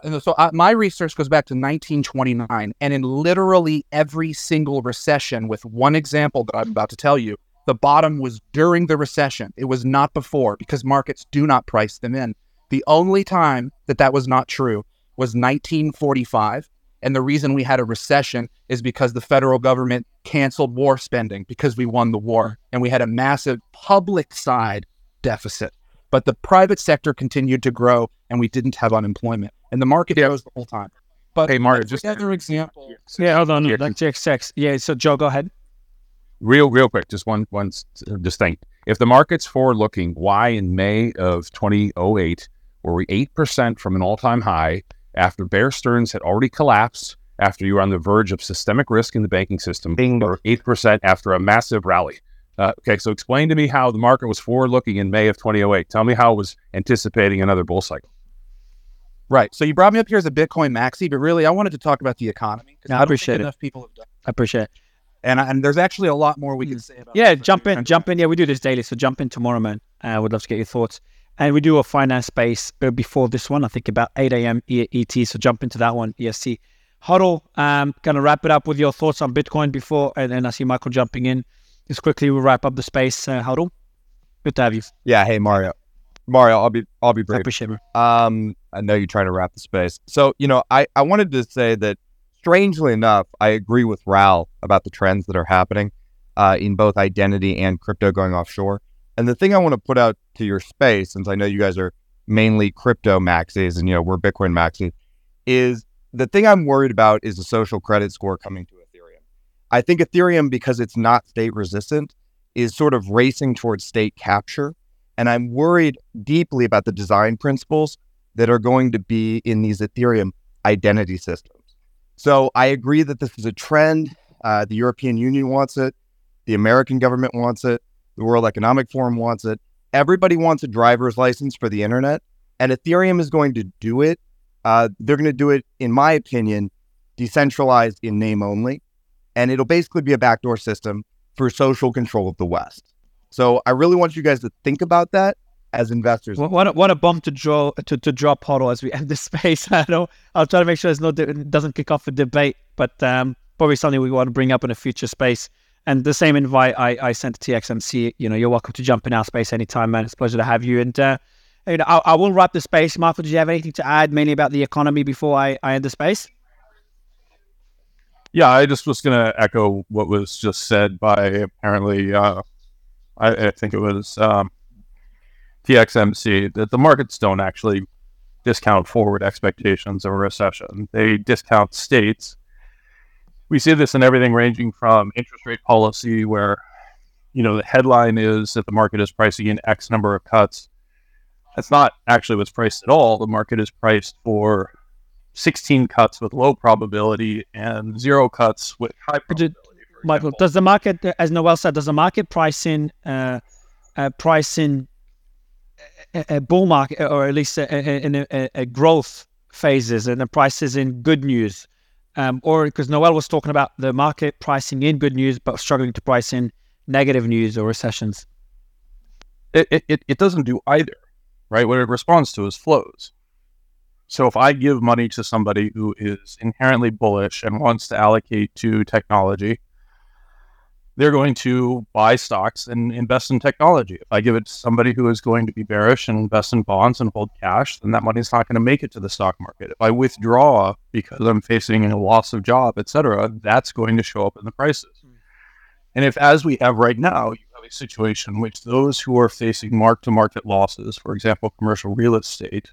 And so uh, my research goes back to 1929, and in literally every single recession, with one example that I'm about to tell you, the bottom was during the recession. It was not before because markets do not price them in. The only time that that was not true was 1945. And the reason we had a recession is because the federal government canceled war spending because we won the war and we had a massive public side deficit. But the private sector continued to grow and we didn't have unemployment. And the market grows the whole time. But Hey, Mario, just another example. Yeah, hold on. Here. That's XX. Yeah, so Joe, go ahead. real real quick just one one s- just thing if the market's forward looking why in may of 2008 were we 8% from an all-time high after bear stearns had already collapsed after you were on the verge of systemic risk in the banking system or 8% after a massive rally uh, okay so explain to me how the market was forward looking in may of 2008 tell me how it was anticipating another bull cycle Right. So you brought me up here as a Bitcoin maxi, but really I wanted to talk about the economy. Yeah, I don't think appreciate it. Enough people have done. I appreciate it. And, and there's actually a lot more we can say about Yeah, jump in, gonna- jump in. Yeah, we do this daily, so jump in tomorrow, man. I uh, would love to get your thoughts. And we do a finance space uh, before this one, I think about 8 a.m. ET, so jump into that one, EST. Huddle, um, going to wrap it up with your thoughts on Bitcoin before, and then I see Michael jumping in. Just quickly, we'll wrap up the space. Uh, Huddle, good to have you. Yeah, hey Mario. Mario, I'll be I'll be I appreciate it. Um, I know you're trying to wrap the space. So, you know, I, I wanted to say that strangely enough, I agree with Raoul about the trends that are happening uh, in both identity and crypto going offshore. And the thing I want to put out to your space, since I know you guys are mainly crypto maxis and, you know, we're Bitcoin maxis, is the thing I'm worried about is the social credit score coming to Ethereum. I think Ethereum, because it's not state resistant, is sort of racing towards state capture. And I'm worried deeply about the design principles that are going to be in these Ethereum identity systems. So I agree that this is a trend. Uh, the European Union wants it. The American government wants it. The World Economic Forum wants it. Everybody wants a driver's license for the internet. And Ethereum is going to do it. Uh, they're going to do it, in my opinion, decentralized in name only. And it'll basically be a backdoor system for social control of the West. So I really want you guys to think about that as investors. What, what, a, what a bomb to draw to, to drop Huddle as we end this space. I know I'll try to make sure there's no it doesn't kick off a debate, but um, probably something we want to bring up in a future space. And the same invite I, I sent to TXMC. You know, you're welcome to jump in our space anytime, man. It's a pleasure to have you. And uh, you know, I, I will wrap the space. Michael, do you have anything to add, mainly about the economy, before I, I end the space? Yeah, I just was going to echo what was just said by apparently, uh, I, I think it was um, TXMC, that the markets don't actually discount forward expectations of a recession. They discount states. We see this in everything ranging from interest rate policy, where you know the headline is that the market is pricing in X number of cuts. That's not actually what's priced at all. The market is priced for 16 cuts with low probability and zero cuts with high probability. Michael, example. does the market, as Noelle said, does the market price in uh, uh, price in a, a bull market, or at least in a, a, a growth phases, and the prices in good news, um, or because Noelle was talking about the market pricing in good news, but struggling to price in negative news or recessions. it, it- it, it doesn't do either, right? What it responds to is flows. So if I give money to somebody who is inherently bullish and wants to allocate to technology, they're going to buy stocks and invest in technology. If I give it to somebody who is going to be bearish and invest in bonds and hold cash, then that money's not going to make it to the stock market. If I withdraw because I'm facing a loss of job, et cetera, that's going to show up in the prices. And if, as we have right now, you have a situation in which those who are facing mark to market losses, for example, commercial real estate,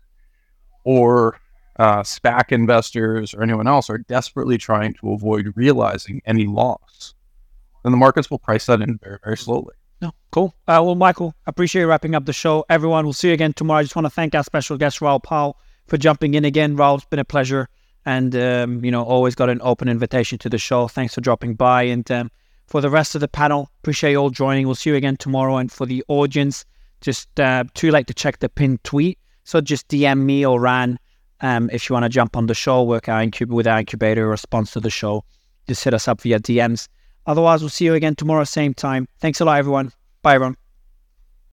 or uh, SPAC investors or anyone else are desperately trying to avoid realizing any loss, then the markets will price that in very, very slowly. No, cool. Uh, well, Michael, I appreciate you wrapping up the show. Everyone, we'll see you again tomorrow. I just want to thank our special guest, Raoul Pal, for jumping in again. Raoul, it's been a pleasure. And, um, you know, always got an open invitation to the show. Thanks for dropping by. And um, for the rest of the panel, appreciate you all joining. We'll see you again tomorrow. And for the audience, just uh, too late to check the pinned tweet. So just DM me or Ran um, if you want to jump on the show, work our incub- with our incubator or sponsor the show. Just hit us up via DMs. Otherwise, we'll see you again tomorrow, same time. Thanks a lot, everyone. Bye, everyone.